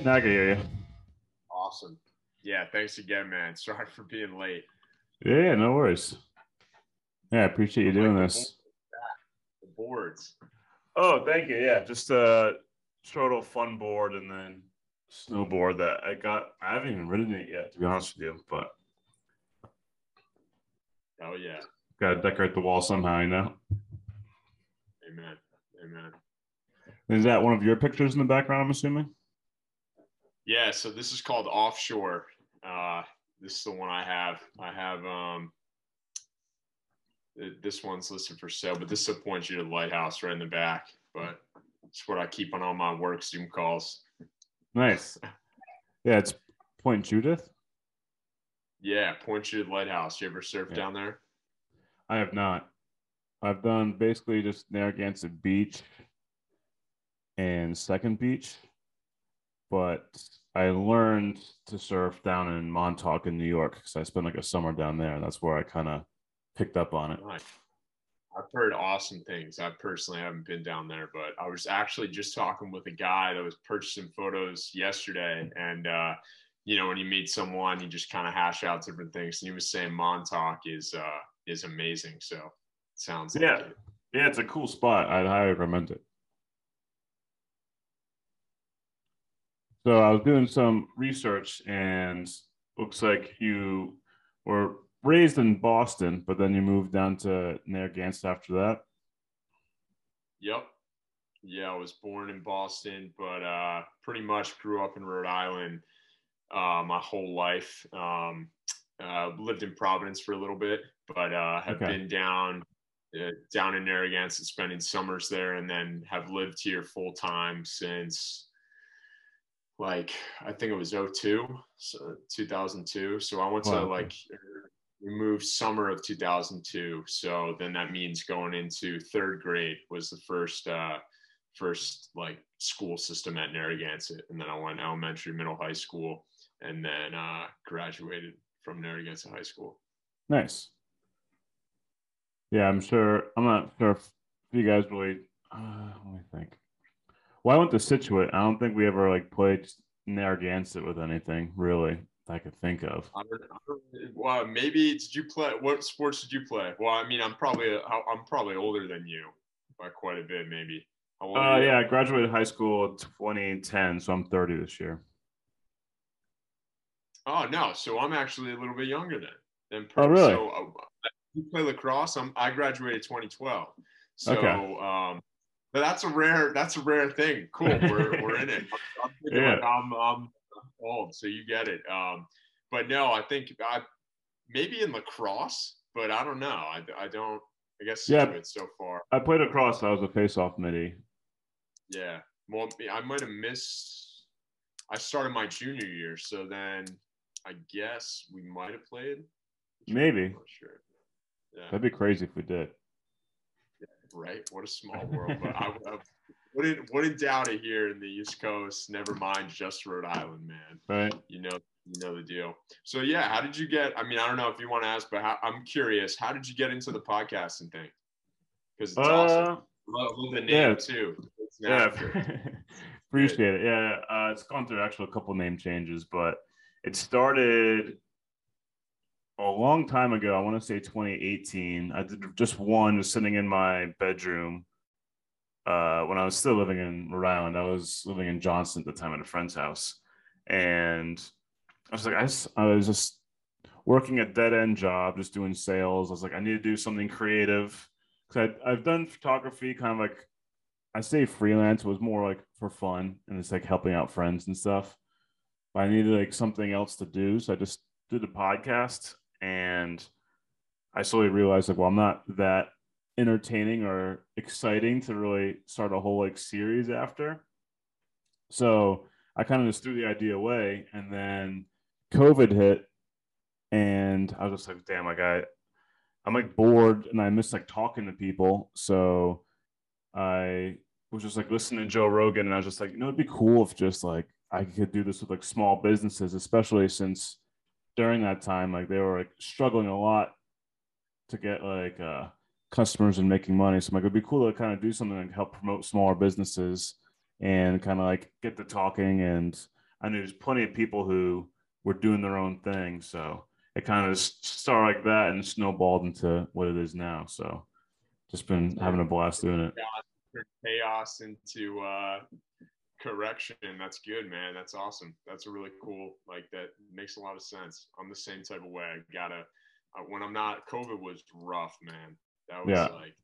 Yeah, now I can hear you. Awesome. Yeah, thanks again, man. Sorry for being late. Yeah, no worries. Yeah, I appreciate you doing this. The boards. Oh, thank you. Yeah, just a short little fun board and then snowboard that I got. I haven't even ridden it yet, to be honest with you, but Oh yeah. got to decorate the wall somehow, you know? Amen. Amen. Is that one of your pictures in the background, I'm assuming? Yeah, so this is called offshore. Uh this is the one I have. I have um this one's listed for sale, but this is a point you to the lighthouse right in the back. But it's what I keep on all my work Zoom calls. Nice. Yeah, it's Point Judith. Yeah, point Judith lighthouse. You ever surf Yeah. down there? I have not. I've done basically just Narragansett Beach and Second Beach, but I learned to surf down in Montauk in New York because I spent like a summer down there, and that's where I kind of picked up on it. Nice. I've heard awesome things. I personally haven't been down there, but I was actually just talking with a guy that was purchasing photos yesterday. And, uh, you know, when you meet someone, you just kind of hash out different things. And he was saying Montauk is, uh, is amazing. So it sounds like Yeah. it. Yeah, it's a cool spot. I'd highly recommend it. So I was doing some research, and looks like you were raised in Boston, but then you moved down to Narragansett after that. Yep. Yeah, I was born in Boston, but uh, pretty much grew up in Rhode Island uh, my whole life. Um, uh, lived in Providence for a little bit, but uh, have Okay. been down uh, down in Narragansett, spending summers there, and then have lived here full time since like I think it was 02, so 2002. So I went to Wow. like we moved summer of 2002 so then that means going into third grade was the first uh first like school system at narragansett and then i went elementary middle high school and then uh graduated from narragansett high school Nice. Yeah, I'm sure. I'm not sure if you guys really. Uh, let me think. Well, I went to Scituate. I don't think we ever like played Narragansett with anything really that I could think of. I don't, I don't, well, maybe did you play what sports did you play well i mean i'm probably i'm probably older than you by quite a bit maybe Uh, yeah, I graduated high school in 2010, so I'm 30 this year. Oh no, so I'm actually a little bit younger than than. Oh, really? So uh, you play lacrosse. I'm, I graduated 2012. So, Okay. um, that's a rare that's a rare thing. Cool, we're, we're in it. I'm, Yeah. like I'm, I'm old, so you get it. Um, but no, I think I maybe in lacrosse, but I don't know. I, I don't. I guess Yeah. Scituate so far. I played across. I was a face-off midi. Yeah. Well, I might have missed. I started my junior year, so then I guess we might have played. Maybe sure. Yeah, that'd be crazy if we did. Right. What a small world. But I, I wouldn't wouldn't doubt it here in the East Coast. Never mind, just Rhode Island, man. Right? You know, you know the deal. So yeah, how did you get? I mean, I don't know if you want to ask, but how, I'm curious. How did you get into the podcasting thing? Because it's awesome. Uh, Love, love the name yeah. too. Yeah, appreciate it. Yeah, uh, it's gone through actually a couple name changes, but it started a long time ago. I want to say 2018. I did just one, just sitting in my bedroom uh, when I was still living in Rhode Island. I was living in Johnston at the time at a friend's house, and I was like, I, just, I was just working a dead end job, just doing sales. I was like, I need to do something creative because I've done photography, kind of like I say freelance was more like for fun and it's like helping out friends and stuff. But I needed like something else to do. So I just did a podcast and I slowly realized like, well, I'm not that entertaining or exciting to really start a whole like series after. So I kind of just threw the idea away and then COVID hit and I was just like, damn, like I I'm like bored and I miss like talking to people. So I was just like listening to Joe Rogan, and I was just like, you know, it'd be cool if just like I could do this with like small businesses, especially since during that time, like they were like struggling a lot to get like uh, customers and making money. So I'm like, it'd be cool to kind of do something like help promote smaller businesses and kind of like get the talking. And I knew there's plenty of people who were doing their own thing. So it kind of started like that and snowballed into what it is now. So just been having a blast doing it. Chaos into uh, correction. That's good, man. That's awesome. That's a really cool. Like that makes a lot of sense. I'm the same type of way. I gotta uh, when I'm not. COVID was rough, man. That was yeah. like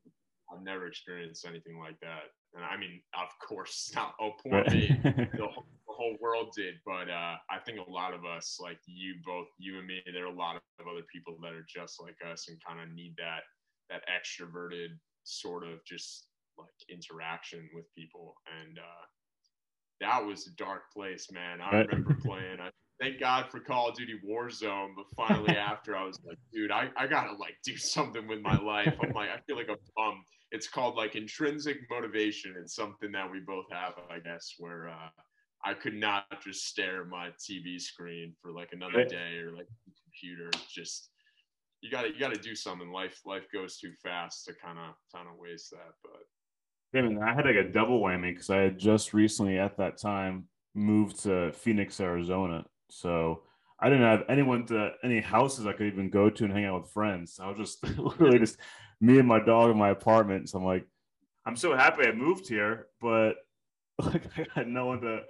I've never experienced anything like that. And I mean, of course, not oh poor me. the, whole, the whole world did, but uh, I think a lot of us, like you both, you and me, there are a lot of other people that are just like us and kind of need that that extroverted sort of just like interaction with people. And uh, that was a dark place, man. I remember playing. I thank God for Call of Duty Warzone, but finally after I was like, dude, I, I gotta like do something with my life. I'm like, I feel like a bum. It's called like intrinsic motivation. It's something that we both have, I guess, where uh, I could not just stare at my TV screen for like another day or like computer. Just you gotta you gotta do something. Life life goes too fast to kind of kind of waste that. But mean, I had like a double whammy because I had just recently at that time moved to Phoenix, Arizona. So I didn't have anyone to any houses I could even go to and hang out with friends. I was just literally just me and my dog in my apartment. So I'm like, I'm so happy I moved here, but like I had no one to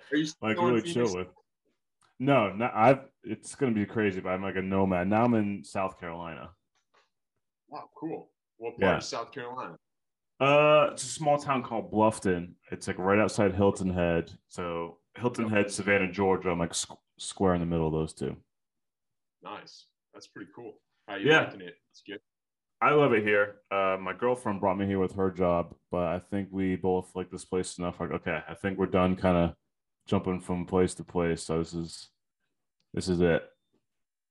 like really chill with. No, no, I've. It's gonna be crazy, but I'm like a nomad now. I'm in South Carolina. Wow, cool. What part yeah. of South Carolina? Uh, it's a small town called Bluffton. It's like right outside Hilton Head. So Hilton Head, Savannah, Georgia. I'm like squ- square in the middle of those two. Nice. That's pretty cool. How you yeah. liking it? It's good. I love it here. Uh, my girlfriend brought me here with her job, but I think we both like this place enough. Like, okay, I think we're done kind of jumping from place to place. So this is this is it.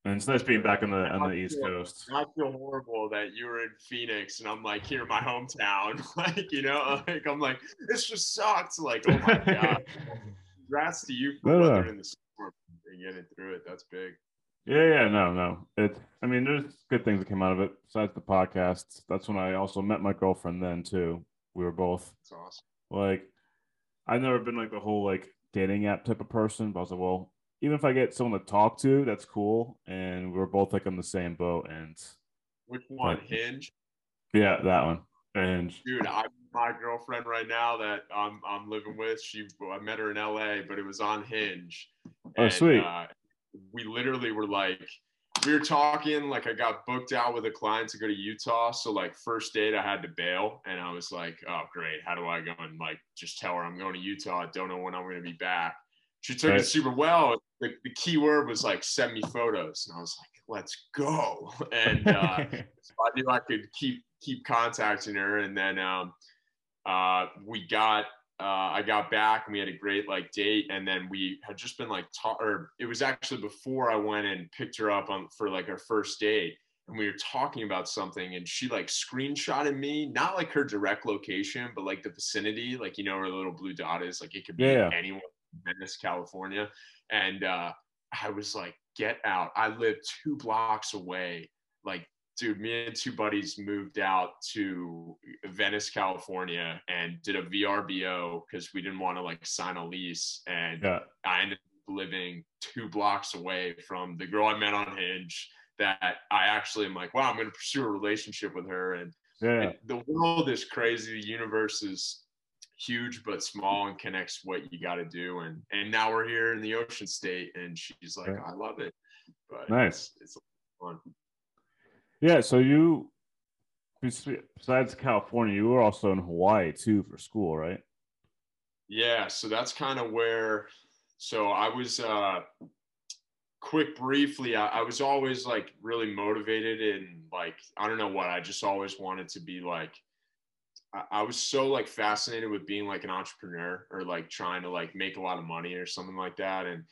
And it's nice being back on the on the East Coast. I feel horrible that you were in Phoenix and I'm like here in my hometown. like, you know, like I'm like, this just sucks. Like, oh my God. Congrats to you for no, weathering no. the storm and getting through it. That's big. Yeah, yeah, no, no. It I mean, there's good things that came out of it besides the podcast. That's when I also met my girlfriend then too. We were both That's awesome. Like I've never been like the whole like dating app type of person, but I was like, well, even if I get someone to talk to, that's cool. And we are both like on the same boat. And which one? But, Hinge. Yeah, that one. Hinge. Dude, I my girlfriend right now that I'm I'm living with. She I met her in L.A., but it was on Hinge. Oh, and, sweet. Uh, we literally were like, we were talking. Like I got booked out with a client to go to Utah. So like first date, I had to bail, and I was like, oh great, how do I go and like just tell her I'm going to Utah? I don't know when I'm going to be back. She took right. it super well. The, the key word was like, send me photos. And I was like, let's go. And uh, so I knew I could keep keep contacting her. And then um, uh, we got uh, I got back and we had a great like date, and then we had just been like ta- or it was actually before I went and picked her up on for like our first date, and we were talking about something, and she like screenshotted me, not like her direct location, but like the vicinity, like you know where the little blue dot is, like it could be yeah. anywhere Venice, California. And uh, I was like, get out. I live two blocks away. Like, dude, me and two buddies moved out to Venice, California and did a VRBO because we didn't want to like sign a lease. And yeah. I ended up living two blocks away from the girl I met on Hinge that I actually am like, wow, I'm going to pursue a relationship with her. And, yeah. and the world is crazy. The universe is huge but small and connects what you got to do and and now we're here in the ocean state and she's like i love it but nice. it's, it's fun. Yeah so you besides california you were also in hawaii too for school right? Yeah so that's kind of where so i was uh quick briefly I, I was always like really motivated and like i don't know what i just always wanted to be like I was so like fascinated with being like an entrepreneur or like trying to like make a lot of money or something like that. And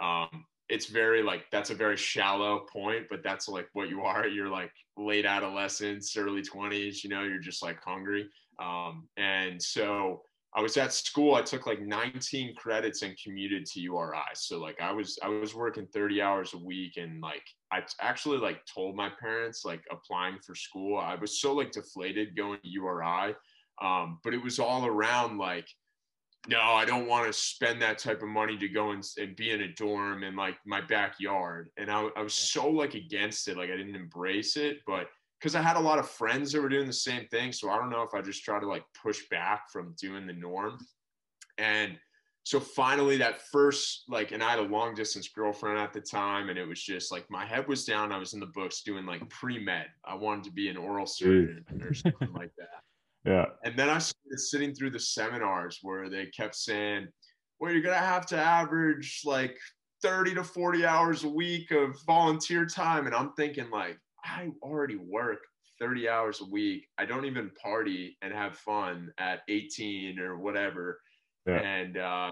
um, it's very like that's a very shallow point, but that's like what you are. You're like late adolescence, early 20s, you know, you're just like hungry. Um, and so I was at school. I took like 19 credits and commuted to URI. So like I was I was working 30 hours a week and like I actually like told my parents like applying for school. I was so like deflated going to URI um, but it was all around like no, I don't want to spend that type of money to go and, and be in a dorm in like my backyard. And I, I was so like against it. Like I didn't embrace it, but because I had a lot of friends that were doing the same thing. So I don't know if I just try to like push back from doing the norm. And so finally that first like and i had a long distance girlfriend at the time and it was just like my head was down. I was in the books doing like pre-med. I wanted to be an oral surgeon or something like that. Yeah. And then i started sitting through the seminars where they kept saying well you're gonna have to average like 30 to 40 hours a week of volunteer time. And i'm thinking like i already work 30 hours a week. I don't even party and have fun at 18 or whatever yeah. and uh,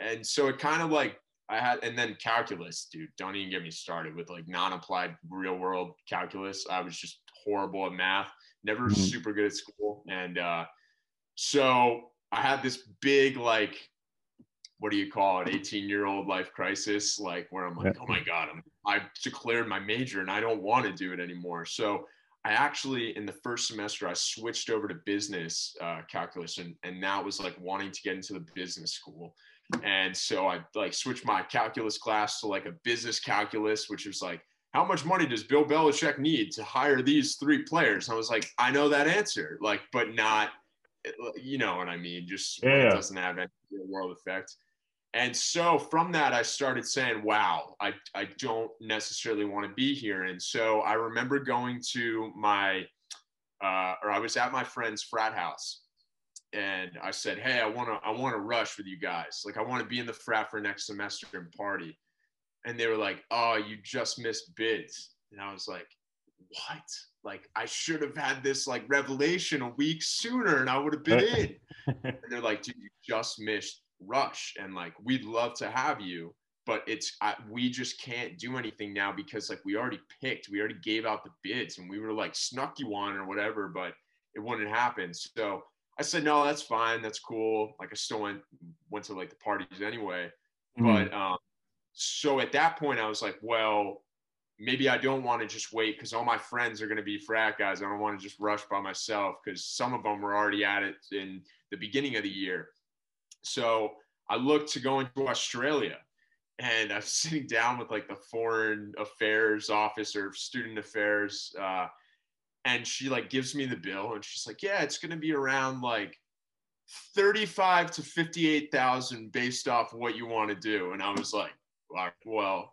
and so it kind of like I had, and then calculus, dude. Don't even get me started with like non-applied real world calculus. I was just horrible at math, never mm-hmm. super good at school, and uh, so I had this big like, what do you call it, 18 year old life crisis, like where I'm like, yeah. oh my god, I'm I declared my major and I don't want to do it anymore. So I actually, in the first semester, I switched over to business uh, calculus, and, and that was like wanting to get into the business school. And so I like switched my calculus class to like a business calculus, which was like, how much money does Bill Belichick need to hire these three players? And I was like, I know that answer, like, but not, you know what I mean? Just yeah. it doesn't have any real world effect. And so from that, I started saying, wow, I, I don't necessarily want to be here. And so I remember going to my, uh, or I was at my friend's frat house and I said, Hey, I want to, I want to rush with you guys. Like, I want to be in the frat for next semester and party. And they were like, Oh, you just missed bids. And I was like, What? Like, I should have had this like revelation a week sooner and I would have been in. and they're like, Dude, you just missed rush and like we'd love to have you but it's I, we just can't do anything now because like we already picked we already gave out the bids and we were like snuck you on or whatever but it wouldn't happen. So i said no that's fine that's cool. Like i still went went to like the parties anyway mm-hmm. but um so at that point i was like well maybe i don't want to just wait because all my friends are going to be frat guys. I don't want to just rush by myself because some of them were already at it in the beginning of the year so I looked to go into Australia and I'm sitting down with like the foreign affairs office or student affairs. Uh, and she like gives me the bill and she's like, yeah, it's going to be around like 35 to 58,000 based off what you want to do. And I was like, well,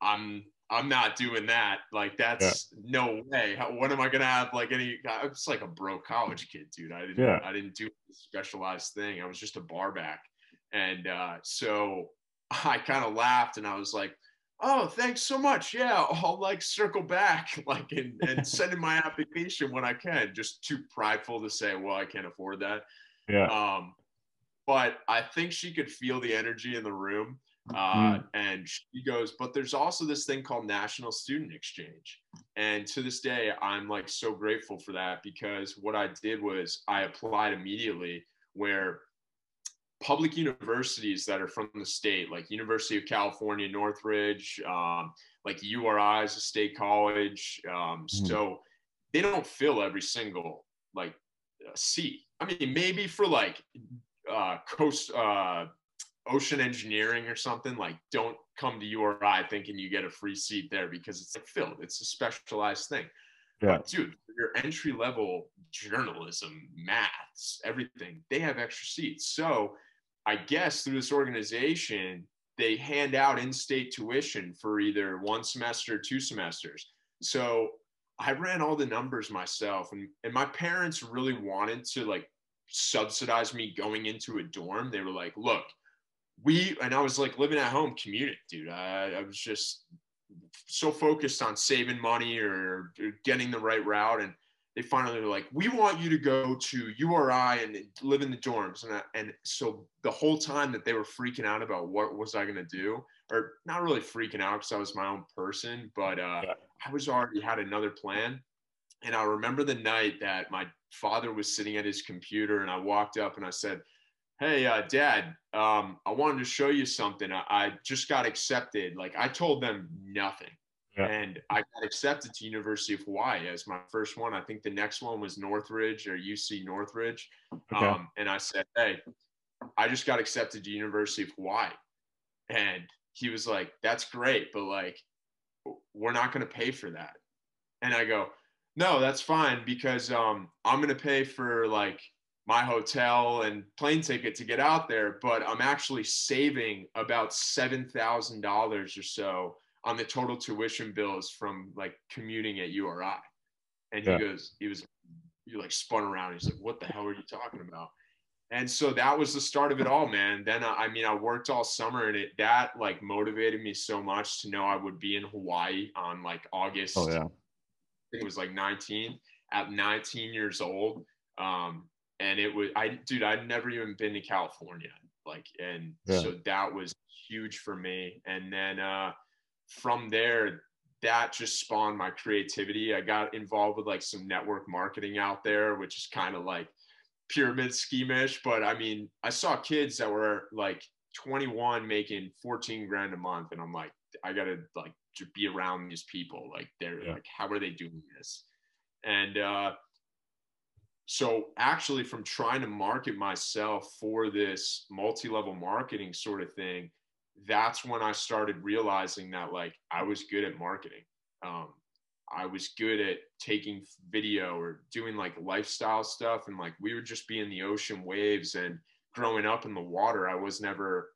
I'm, I'm not doing that. Like that's yeah. no way. How, what am I gonna have? Like any? I was like a broke college kid, dude. I didn't. Yeah. I didn't do a specialized thing. I was just a bar back, and uh, so I kind of laughed and I was like, "Oh, thanks so much. Yeah, I'll like circle back, like and and send in my application when I can." Just too prideful to say, "Well, I can't afford that." Yeah. Um, but I think she could feel the energy in the room uh, mm. And she goes, but there's also this thing called National Student Exchange. And to this day, I'm like so grateful for that because what I did was I applied immediately where public universities that are from the state, like University of California, Northridge, um, like URI is a state college. Um, mm. So they don't fill every single like uh, seat. I mean, maybe for like uh, coast, uh, ocean engineering or something, like don't come to URI thinking you get a free seat there because it's like filled. It's a specialized thing. Uh, yeah. But dude, your entry level journalism, maths, everything, they have extra seats. So I guess through this organization, they hand out in-state tuition for either one semester or two semesters. So I ran all the numbers myself and, and my parents really wanted to like subsidize me going into a dorm. They were like, look, we and I was like living at home commuting, dude. I, I was just so focused on saving money or, or getting the right route, and they finally were like, "We want you to go to URI and live in the dorms." And I, and so the whole time that they were freaking out about what was I gonna do, or not really freaking out because I was my own person, but uh, yeah. I was already had another plan. And I remember the night that my father was sitting at his computer, and I walked up and I said, hey uh, dad um, i wanted to show you something I, I, just got accepted like i told them nothing yeah. and i got accepted to university of hawaii as my first one i think the next one was northridge or uc northridge okay. um, and i said hey I just got accepted to University of Hawaii. And he was like, that's great, but like, we're not going to pay for that. And I go, no, that's fine because um, I'm going to pay for like my hotel and plane ticket to get out there, but I'm actually saving about $7,000 or so on the total tuition bills from like commuting at URI. And yeah. he goes, he was, he like spun around. He's like, what the hell are you talking about? And so that was the start of it all, man. Then I mean, I worked all summer and it that like motivated me so much to know I would be in Hawaii on like August. Oh yeah. it was like 19 at 19 years old. Um, and it was I dude, I'd never even been to California. Like, and yeah. so that was huge for me. And then uh from there, that just spawned my creativity. I got involved with like some network marketing out there, which is kind of like pyramid schemish. But I mean, I saw kids that were like 21 making 14 grand a month, and I'm like, I gotta like to be around these people. Like, they're yeah. like, how are they doing this? And uh, so actually, from trying to market myself for this multi-level marketing sort of thing, that's when I started realizing that like I was good at marketing. Um, I was good at taking video or doing like lifestyle stuff. And like we would just be in the ocean waves and growing up in the water, I was never,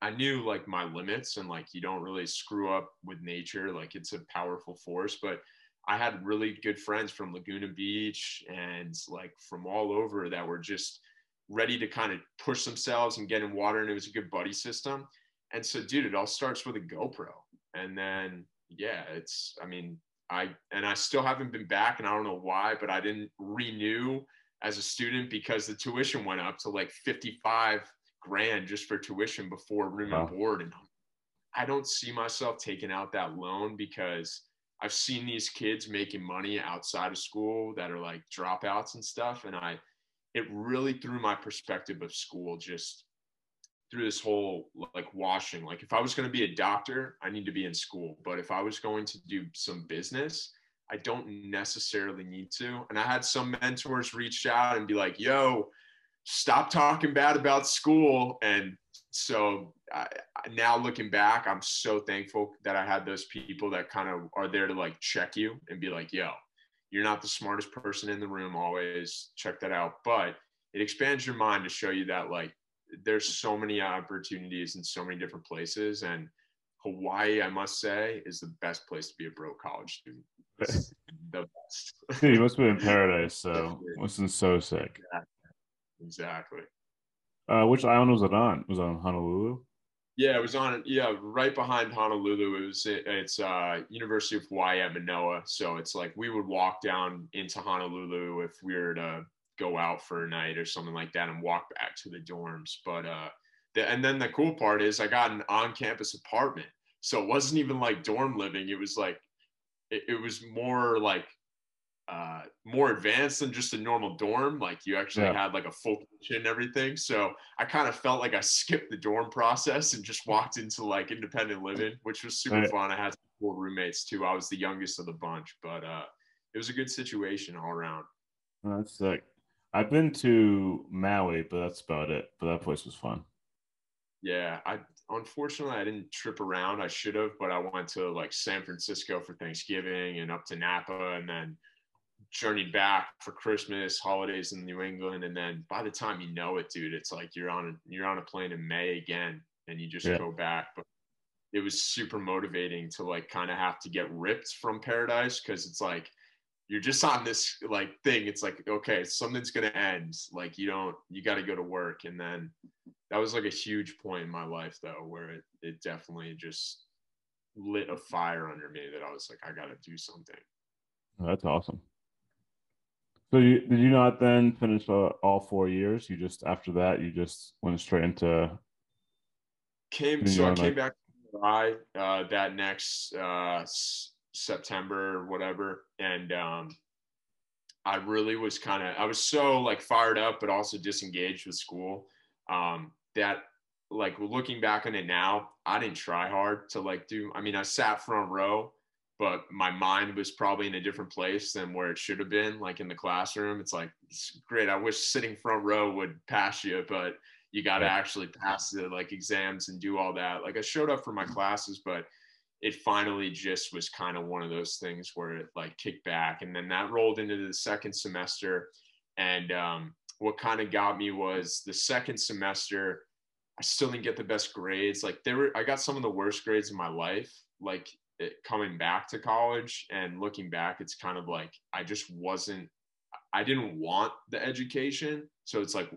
I knew like my limits and like you don't really screw up with nature. Like it's a powerful force. But I had really good friends from Laguna Beach and like from all over that were just ready to kind of push themselves and get in water. And it was a good buddy system. And so, dude, it all starts with a GoPro. And then, yeah, it's, I mean, I and I still haven't been back, and I don't know why, but I didn't renew as a student because the tuition went up to like 55 grand just for tuition before room wow. and board. And I don't see myself taking out that loan because I've seen these kids making money outside of school that are like dropouts and stuff. And I, it really threw my perspective of school just through this whole like washing like if i was going to be a doctor i need to be in school but if i was going to do some business i don't necessarily need to and i had some mentors reach out and be like yo stop talking bad about school. And so I, now looking back i'm so thankful that i had those people that kind of are there to like check you and be like yo you're not the smartest person in the room always check that out. But it expands your mind to show you that like there's so many opportunities in so many different places. And hawaii i must say is the best place to be a broke college student. The best. Dude, you must be in paradise so wasn't so sick exactly, Uh, which island was it on? Was it on honolulu? Yeah it was on yeah right behind honolulu. It was it's uh university of hawaii at manoa. So it's like we would walk down into honolulu if we were to go out for a night or something like that and walk back to the dorms. But uh, the, and then the cool part is I got an on-campus apartment, so it wasn't even like dorm living. It was like it, it was more like uh, more advanced than just a normal dorm. Like you actually yeah. had like a full kitchen and everything. So I kind of felt like I skipped the dorm process and just walked into like independent living, which was super right. fun. I had cool roommates too. I was the youngest of the bunch, but uh, it was a good situation all around. that's sick. I've been to Maui, but that's about it. But that place was fun. Yeah, I unfortunately I didn't trip around. I should have, but I went to like San Francisco for Thanksgiving and up to Napa, and then journeyed back for Christmas, holidays in New England, and then by the time you know it, dude, it's like you're on a you're on a plane in May again, and you just yeah. go back. But it was super motivating to like kind of have to get ripped from paradise because it's like you're just on this like thing. It's like okay something's gonna end. Like you don't you got to go to work. And then that was like a huge point in my life though where it, it definitely just lit a fire under me that i was like i gotta do something. That's awesome so you, did you not then finish uh, all four years you just after that you just went straight into came so i came like... back to uh, that next uh, September or whatever. And um, I really was kind of, I was so like fired up, but also disengaged with school um, that like looking back on it now, I didn't try hard to like do, I mean, I sat front row, but my mind was probably in a different place than where it should have been, like in the classroom. It's like, it's great. I wish sitting front row would pass you, but you got to yeah. actually pass the like exams and do all that. Like I showed up for my classes, but it finally just was kind of one of those things where it like kicked back. And then that rolled into the second semester. And um, what kind of got me was the second semester, I still didn't get the best grades. Like there were, I got some of the worst grades in my life. Like it, coming back to college and looking back, it's kind of like I just wasn't. I didn't want the education, so it's like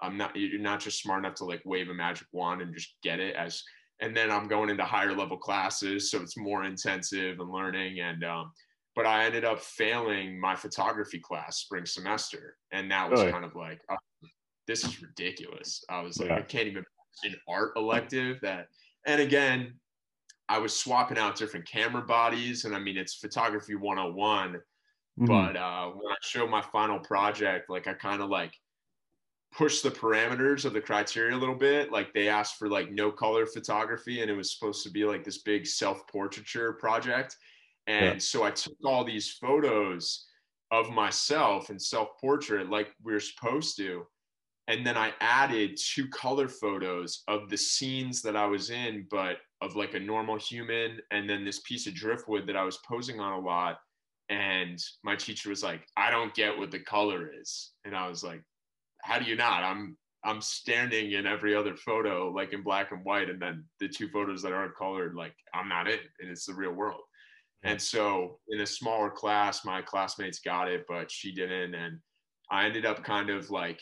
I'm not. You're not just smart enough to like wave a magic wand and just get it as. And then I'm going into higher level classes, so it's more intensive and learning. And um, but I ended up failing my photography class spring semester, and that was really? kind of like, oh, this is ridiculous. I was like, yeah. I can't even an art elective that. And again, I was swapping out different camera bodies, and I mean it's photography 101. Mm-hmm. But uh, when I showed my final project, like I kind of like pushed the parameters of the criteria a little bit. Like they asked for like no color photography, and it was supposed to be like this big self portraiture project. And yeah. so I took all these photos of myself and self portrait like we are supposed to. And then I added two color photos of the scenes that I was in, but of like a normal human and then this piece of driftwood that I was posing on a lot. And my teacher was like, I don't get what the color is. And I was like, How do you not? I'm I'm standing in every other photo like in black and white. And then the two photos that aren't colored, like I'm not in and it's the real world. And so in a smaller class, my classmates got it, but she didn't. And I ended up kind of like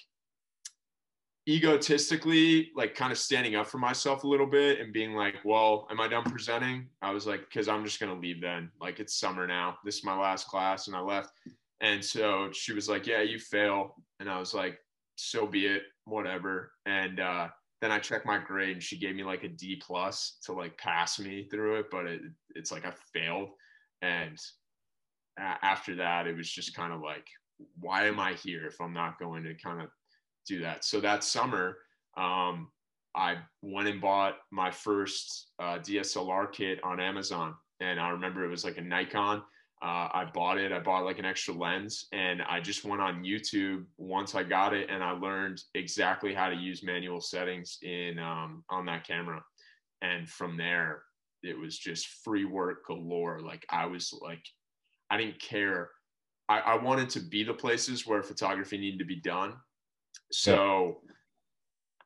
egotistically like kind of standing up for myself a little bit and being like well am i done presenting? I was like because i'm just to leave then. Like it's summer now. This is my last class and i left. And so she was like yeah you fail. And i was like so be it. Whatever. And uh, then i checked my grade and she gave me like a d plus to like pass me through it but it, it's like i failed. And after that it was just kind of like why am i here if i'm not going to kind of do that. So that summer, um, I went and bought my first uh, DSLR kit on Amazon. And I remember it was like a Nikon. Uh, I bought it. I bought like an extra lens and I just went on YouTube once I got it and I learned exactly how to use manual settings in um, on that camera. And from there, it was just free work galore. Like I was like, I didn't care. I, I wanted to be the places where photography needed to be done so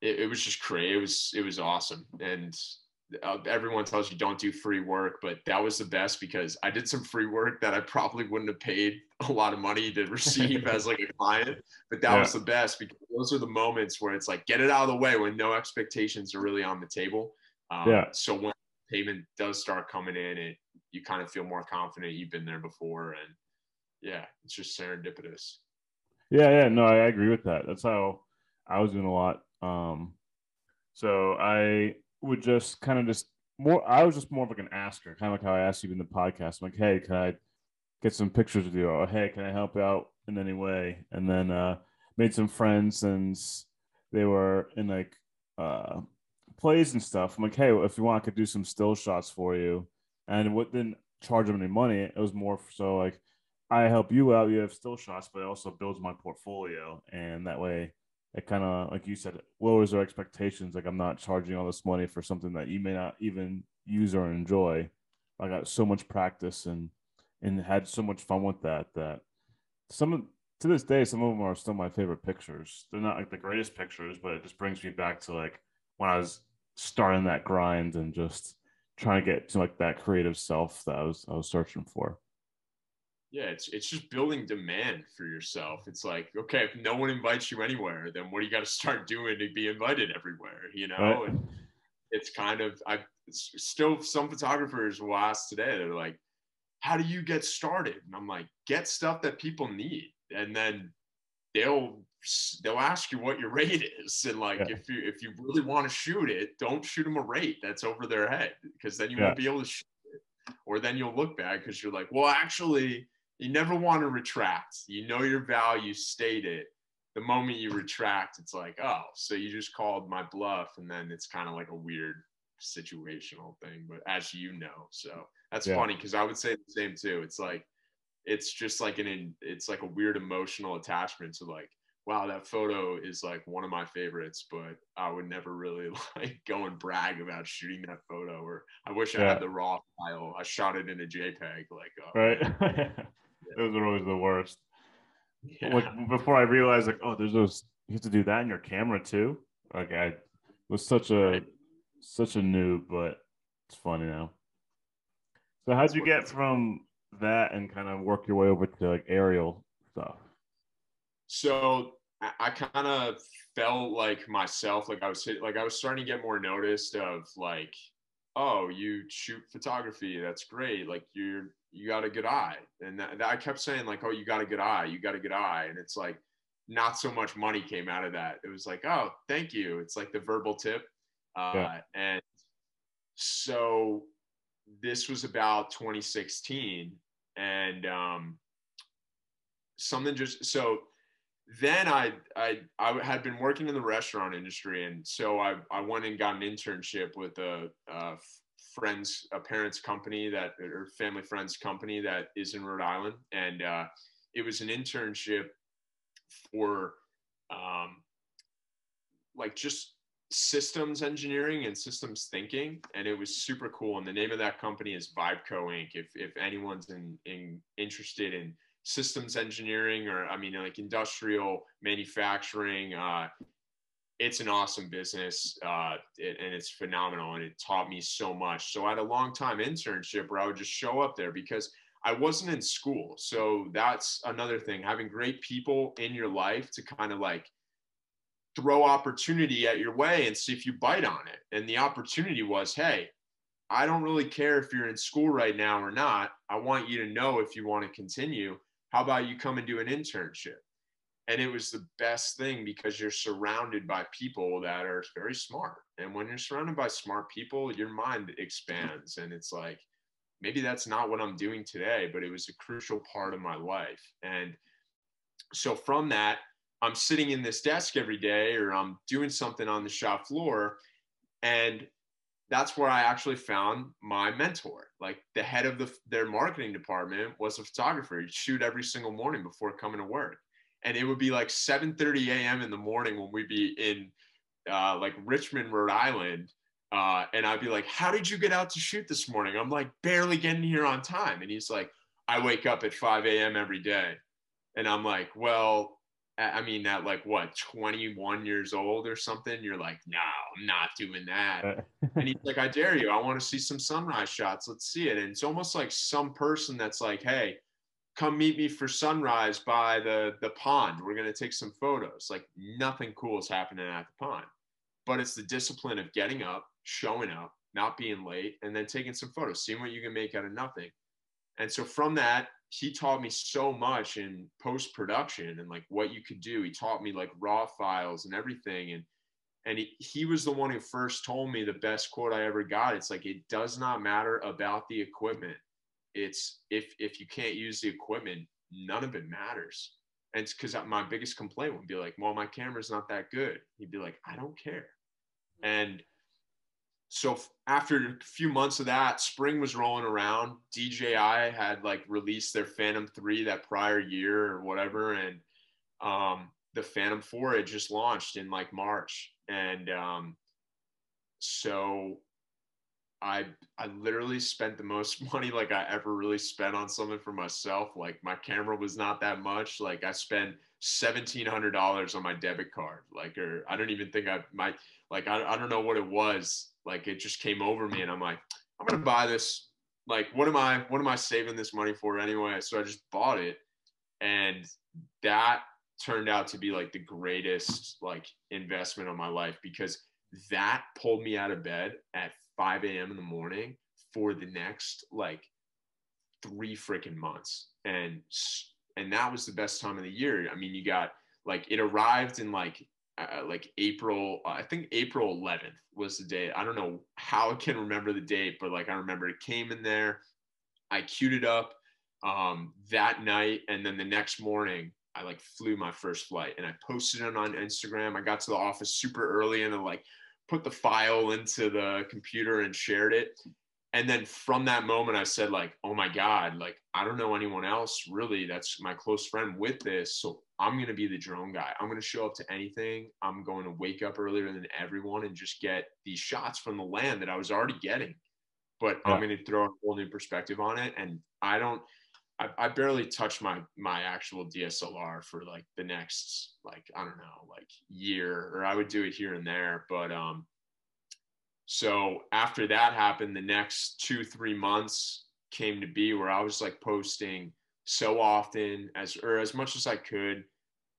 yeah. it, it, was just crazy. It was it was awesome, and uh, everyone tells you don't do free work, but that was the best because I did some free work that I probably wouldn't have paid a lot of money to receive as like a client, but that yeah. was the best because those are the moments where it's like get it out of the way when no expectations are really on the table. Um, yeah. So when payment does start coming in, it you kind of feel more confident you've been there before, and yeah, it's just serendipitous. Yeah, yeah, no, I agree with that. That's how I was doing a lot. Um, so I would just kind of just more. I was just more of like an asker, kind of like how I asked you in the podcast. I'm like, hey, can I get some pictures with you? Or hey, can I help out in any way? And then uh, made some friends since they were in like uh, plays and stuff. I'm like, hey, if you want, I could do some still shots for you. And what didn't charge them any money. It was more so like I help you out. You have still shots, but it also builds my portfolio, and that way it kind of, like you said, lowers our expectations. Like I'm not charging all this money for something that you may not even use or enjoy. I got so much practice and and had so much fun with that that some of to this day some of them are still my favorite pictures. They're not like the greatest pictures, but it just brings me back to like when I was starting that grind and just trying to get to like that creative self that I was I was searching for yeah it's it's just building demand for yourself it's like okay if no one invites you anywhere then what do you got to start doing to be invited everywhere you know right. and it's kind of i still some photographers will ask today they're like how do you get started and i'm like get stuff that people need and then they'll they'll ask you what your rate is and like yeah. if you if you really want to shoot it don't shoot them a rate that's over their head because then you yeah. won't be able to shoot it or then you'll look bad because you're like well actually you never want to retract. You know your value, state it. The moment you retract, it's like, oh, so you just called my bluff, and then it's kind of like a weird situational thing. But as you know, so that's yeah. funny because I would say the same too. It's like it's just like an it's like a weird emotional attachment to like, wow, that photo is like one of my favorites, but I would never really like go and brag about shooting that photo. Or I wish I had the raw file. I shot it in a JPEG. Like, uh, right. those are always the worst. Yeah. Like before I realized, like, oh, there's those. You have to do that in your camera too. Like I was such a right. such a noob, but it's funny now. So how'd you get from that and kind of work your way over to like aerial stuff? So I, I kind of felt like myself, like I was hit, like I was starting to get more noticed of like, oh, you shoot photography, that's great. Like you're you got a good eye, and that, that I kept saying like, oh, you got a good eye, you got a good eye, and it's like not so much money came out of that. It was like, oh, thank you. It's like the verbal tip, uh, yeah. and so this was about 2016 and um, something just so then I, I I had been working in the restaurant industry, and so I I went and got an internship with a, a friends a parents company that or family friends company that is in Rhode Island, and uh, it was an internship for um, like just systems engineering and systems thinking. And it was super cool. And the name of that company is VIBCO inc. If, if anyone's in, in interested in systems engineering or i mean like industrial manufacturing uh, it's an awesome business uh, it, and it's phenomenal and it taught me so much so i had a long time internship where i would just show up there because i wasn't in school so that's another thing having great people in your life to kind of like throw opportunity at your way and see if you bite on it. And the opportunity was, hey, I don't really care if you're in school right now or not. I want you to know if you want to continue. How about you come and do an internship? And it was the best thing because you're surrounded by people that are very smart. And when you're surrounded by smart people, your mind expands. And it's like, maybe that's not what I'm doing today, but it was a crucial part of my life. And so from that, I'm sitting in this desk every day or I'm doing something on the shop floor. And that's where I actually found my mentor. Like the head of the, their marketing department was a photographer. He'd shoot every single morning before coming to work. And it would be like 7:30 a.m. in the morning when we'd be in uh, like Richmond, Rhode Island. Uh, and I'd be like, How did you get out to shoot this morning? I'm like barely getting here on time. And he's like, I wake up at 5 a.m. every day. And I'm like, Well, I mean, at like what, 21 years old or something, you're like, no, I'm not doing that. and he's like, I dare you. I want to see some sunrise shots. Let's see it. And it's almost like some person that's like, hey, come meet me for sunrise by the, the pond. We're going to take some photos. Like nothing cool is happening at the pond. But it's the discipline of getting up, showing up, not being late, and then taking some photos, seeing what you can make out of nothing. And so from that, he taught me so much in post production and like what you could do. He taught me like raw files and everything. And and he, he was the one who first told me the best quote I ever got. It's like it does not matter about the equipment. It's if if you can't use the equipment, none of it matters. And it's because my biggest complaint would be like, well, my camera's not that good. He'd be like, I don't care. And so after a few months of that, spring was rolling around. DJI had like released their Phantom 3 that prior year or whatever. And um, the Phantom 4 had just launched in like March. And um, so I I literally spent the most money like I ever really spent on something for myself. Like my camera was not that much. Like I spent seventeen hundred dollars on my debit card. Like or I don't even think I might like I, I don't know what it was like it just came over me, and I'm like, I'm gonna buy this. Like, what am I? What am I saving this money for anyway? So I just bought it, and that turned out to be like the greatest like investment of my life because that pulled me out of bed at 5 a.m. in the morning for the next like three freaking months and and that was the best time of the year i mean you got like it arrived in like uh, like April, uh, I think April 11th was the date. I don't know how I can remember the date, but like I remember it came in there. I queued it up um, that night, and then the next morning I like flew my first flight, and I posted it on Instagram. I got to the office super early, and I like put the file into the computer and shared it. and then from that moment i said like oh my god like i don't know anyone else really that's my close friend with this so i'm going to be the drone guy i'm going to show up to anything i'm going to wake up earlier than everyone and just get these shots from the land that i was already getting but yeah. i'm going to throw a whole new perspective on it and i don't I, I barely touch my my actual DSLR for like the next like I don't know like year or I would do it here and there but um so after that happened, the next two, three months came to be where I was like posting so often as or as much as I could,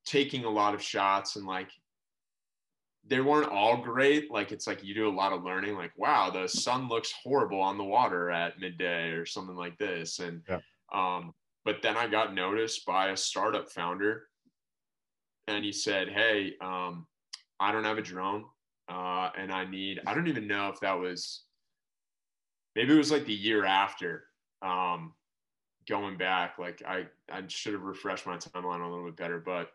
taking a lot of shots and like they weren't all great. Like it's like you do a lot of learning, like, wow, the sun looks horrible on the water at midday or something like this. And yeah. Um, but then I got noticed by a startup founder and he said, Hey, um, I don't have a drone uh, and I need I don't even know if that was maybe it was like the year after um, going back like I I should have refreshed my timeline a little bit better but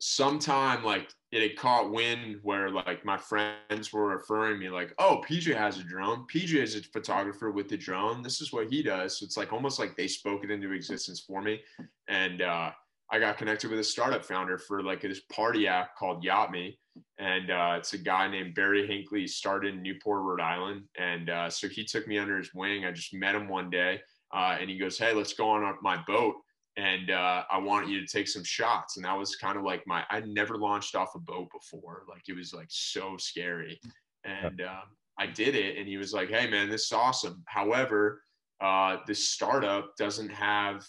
sometime like it had caught wind where like my friends were referring me like oh PJ has a drone. PJ is a photographer with the drone. This is what he does. So it's like almost like they spoke it into existence for me. And uh, I got connected with a startup founder for like this party app called Yacht Me and uh, it's a guy named Barry hinkley started in Newport, Rhode Island, and uh, so he took me under his wing. I just met him one day, uh, and he goes, "Hey, let's go on my boat." And uh, I want you to take some shots. And that was kind of like my, I'd never launched off a boat before. Like it was like so scary. And um, I did it. And he was like, hey, man, this is awesome. However, uh, this startup doesn't have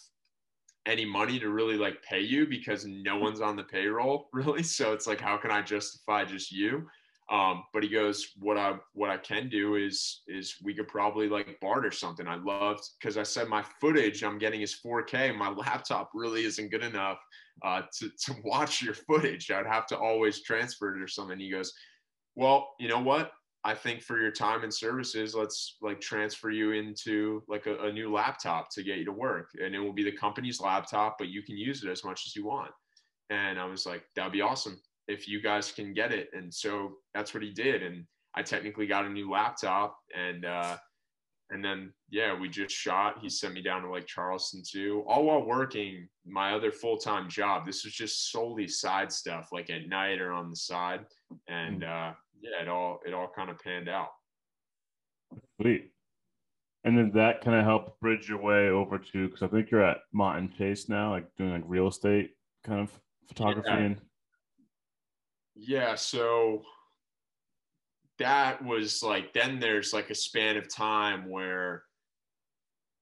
any money to really like pay you because no one's on the payroll really. So it's like, how can I justify just you? Um, but he goes, what I what I can do is is we could probably like barter something. I loved because I said my footage I'm getting is 4K. My laptop really isn't good enough uh, to to watch your footage. I'd have to always transfer it or something. He goes, well, you know what? I think for your time and services, let's like transfer you into like a, a, new laptop to get you to work. And it will be the company's laptop, but you can use it as much as you want. And I was like, that'd be awesome if you guys can get it. And so that's what he did. And I technically got a new laptop and, uh, and then, yeah, we just shot. He sent me down to like Charleston too, all while working my other full time job. This was just solely side stuff, like at night or on the side. And, mm. uh, yeah, it all it all kind of panned out. Sweet. And then that kind of helped bridge your way over to because I think you're at Mott and Chace now, like doing like real estate kind of photography yeah. and yeah, so that was like then there's like a span of time where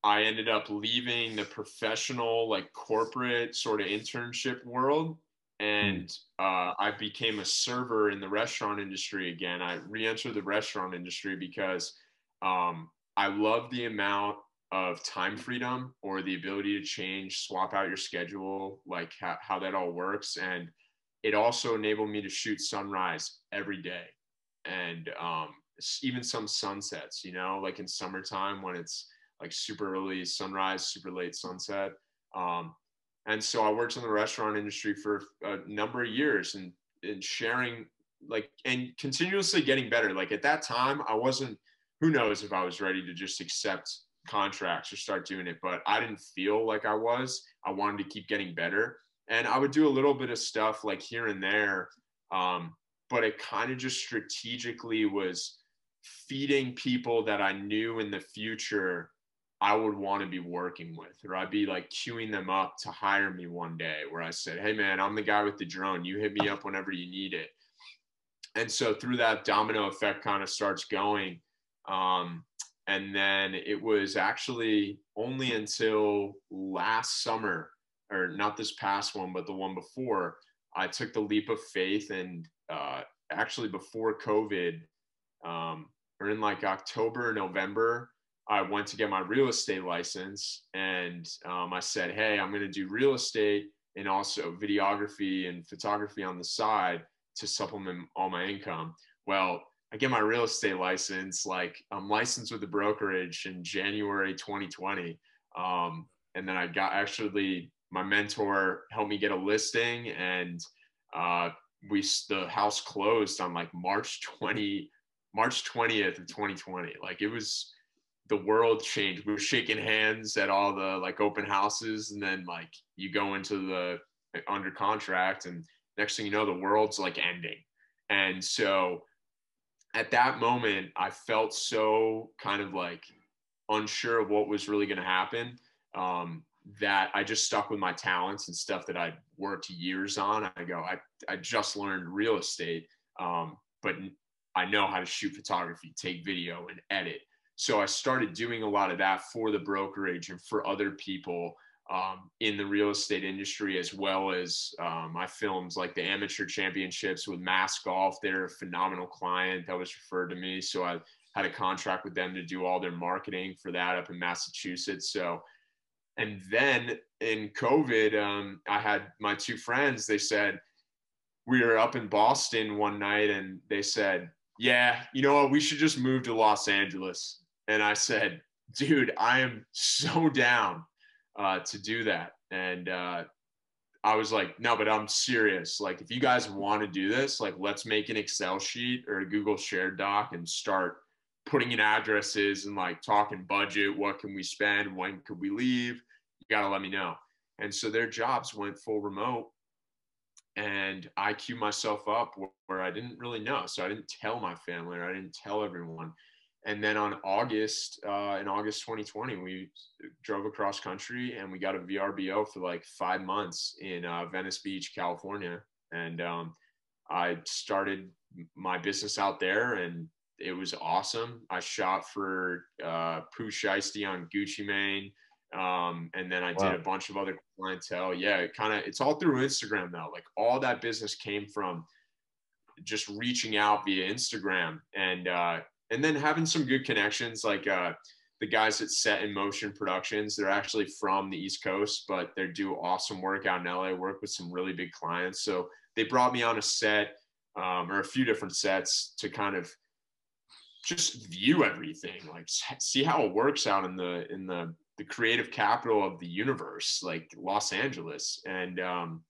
I ended up leaving the professional like corporate sort of internship world and uh, I became a server in the restaurant industry again. I re-entered the restaurant industry because um, I love the amount of time freedom or the ability to change, swap out your schedule, like how that all works, and it also enabled me to shoot sunrise every day, and um, even some sunsets. You know, like in summertime when it's like super early sunrise, super late sunset. Um, and so I worked in the restaurant industry for a number of years and, and sharing like and continuously getting better. Like at that time, I wasn't, who knows if I was ready to just accept contracts or start doing it, but I didn't feel like I was. I wanted to keep getting better. And I would do a little bit of stuff like here and there. Um, but it kind of just strategically was feeding people that I knew in the future I would want to be working with, or I'd be like queuing them up to hire me one day where I said, Hey man, I'm the guy with the drone. You hit me up whenever you need it. And so through that domino effect kind of starts going. Um, and then it was actually only until last summer, or not this past one, but the one before, I took the leap of faith and uh, actually before COVID, um, or in like October, November, I went to get my real estate license and um, I said, Hey, I'm going to do real estate and also videography and photography on the side to supplement all my income. Well, I get my real estate license, like I'm licensed with the brokerage in January 2020. Um, and then I got actually my mentor helped me get a listing and uh, we the house closed on like March 20 March 20th of 2020. Like it was the world changed. We were shaking hands at all the like open houses, and then like you go into the under contract, and next thing you know, the world's like ending. And so at that moment, I felt so kind of like unsure of what was really going to happen um, that I just stuck with my talents and stuff that I'd worked years on. I go, I, I just learned real estate, um, but I know how to shoot photography, take video, and edit. So I started doing a lot of that for the brokerage and for other people um, in the real estate industry, as well as um, I filmed like the amateur championships with Mass Golf. They're a phenomenal client that was referred to me. So I had a contract with them to do all their marketing for that up in Massachusetts. So, and then in COVID, um, I had my two friends, they said, we were up in Boston one night and they said, yeah, you know what? We should just move to Los Angeles. And I said, dude, I am so down uh, to do that. And uh, I was like, no, but I'm serious. Like, if you guys want to do this, like, let's make an Excel sheet or a Google Shared Doc and start putting in addresses and like talking budget. What can we spend? When could we leave? Got to let me know. And so their jobs went full remote. And I queued myself up where I didn't really know. So I didn't tell my family or I didn't tell everyone and then on August, uh, in August 2020, we drove across country and we got a VRBO for like five months in uh, Venice Beach, California. And um, I started my business out there and it was awesome. I shot for uh, Pooh Shiesty on Gucci Mane. Um, and then I wow. did a bunch of other clientele. Yeah, it kind of, it's all through Instagram now. Like all that business came from just reaching out via Instagram and uh, and then having some good connections like uh, the guys at Set in Motion Productions. They're actually from the East Coast, but they do awesome work out in LA. Work with some really big clients, so they brought me on a set um, or a few different sets to kind of just view everything, like see how it works out in the in the the creative capital of the universe, like Los Angeles, and um,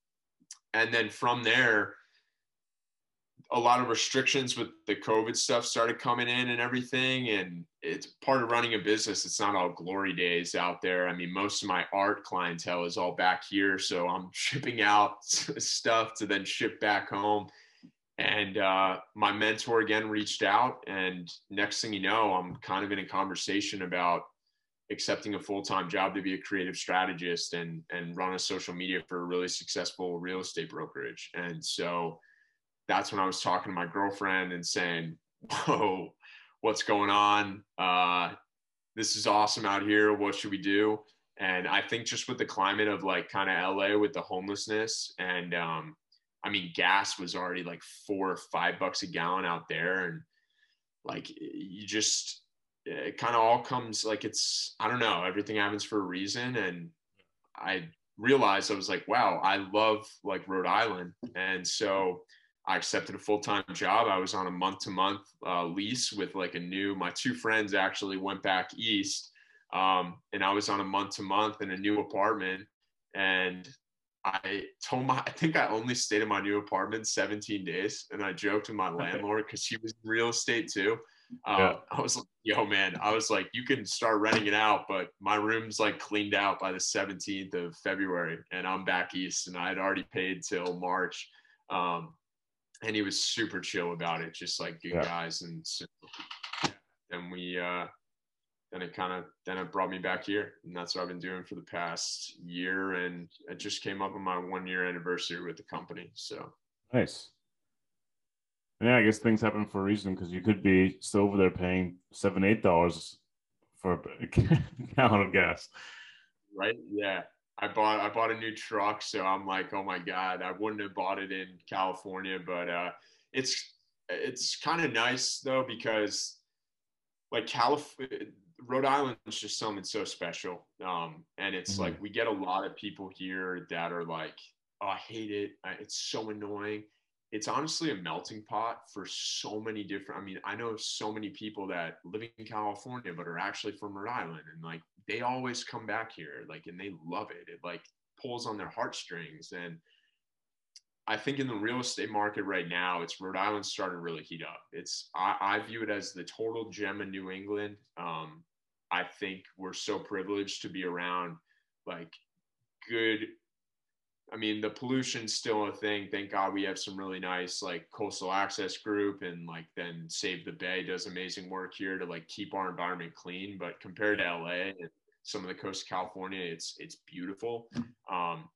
and then from there a lot of restrictions with the COVID stuff started coming in and everything. And it's part of running a business. It's not all glory days out there. I mean, most of my art clientele is all back here. So I'm shipping out stuff to then ship back home. And uh, my mentor again reached out. And next thing you know, I'm kind of in a conversation about accepting a full-time job to be a creative strategist and and run a social media for a really successful real estate brokerage. And so that's when I was talking to my girlfriend and saying, Whoa, what's going on? Uh, this is awesome out here. What should we do? And I think just with the climate of like kind of LA with the homelessness and, um, I mean, gas was already like four or five bucks a gallon out there. And like, you just, it kind of all comes like it's, I don't know, everything happens for a reason. And I realized I was like, wow, I love like Rhode Island. And so, I accepted a full time job. I was on a month to month lease with like a new, my two friends actually went back east. Um, and I was on a month to month in a new apartment. And I told my, I think I only stayed in my new apartment 17 days. And I joked with my landlord because he was in real estate too. Uh, yeah. I was like, yo, man, I was like, you can start renting it out, but my room's like cleaned out by the 17th of February and I'm back east and I had already paid till March. Um, and he was super chill about it, just like good yeah. guys. And so then we, uh, then it kind of, then it brought me back here. And that's what I've been doing for the past year. And it just came up on my one year anniversary with the company. So nice. Yeah, I guess things happen for a reason because you could be still over there paying seven, eight dollars for a gallon of gas. Right. Yeah. I bought I bought a new truck, so I'm like, oh my god, I wouldn't have bought it in California, but uh, it's it's kind of nice though because like California, Rhode Island is just something so special, um, and it's mm-hmm. like we get a lot of people here that are like, oh, I hate it, it's so annoying. It's honestly a melting pot for so many different. I mean, I know so many people that live in California but are actually from Rhode Island, and like they always come back here like and they love it it like pulls on their heartstrings and i think in the real estate market right now it's rhode island starting to really heat up it's i, I view it as the total gem in new england um, I think we're so privileged to be around like good I mean, the pollution's still a thing. Thank God we have some really nice like coastal access group and like then Save the Bay does amazing work here to like keep our environment clean. But compared to LA and some of the coast of California, it's it's beautiful. Um,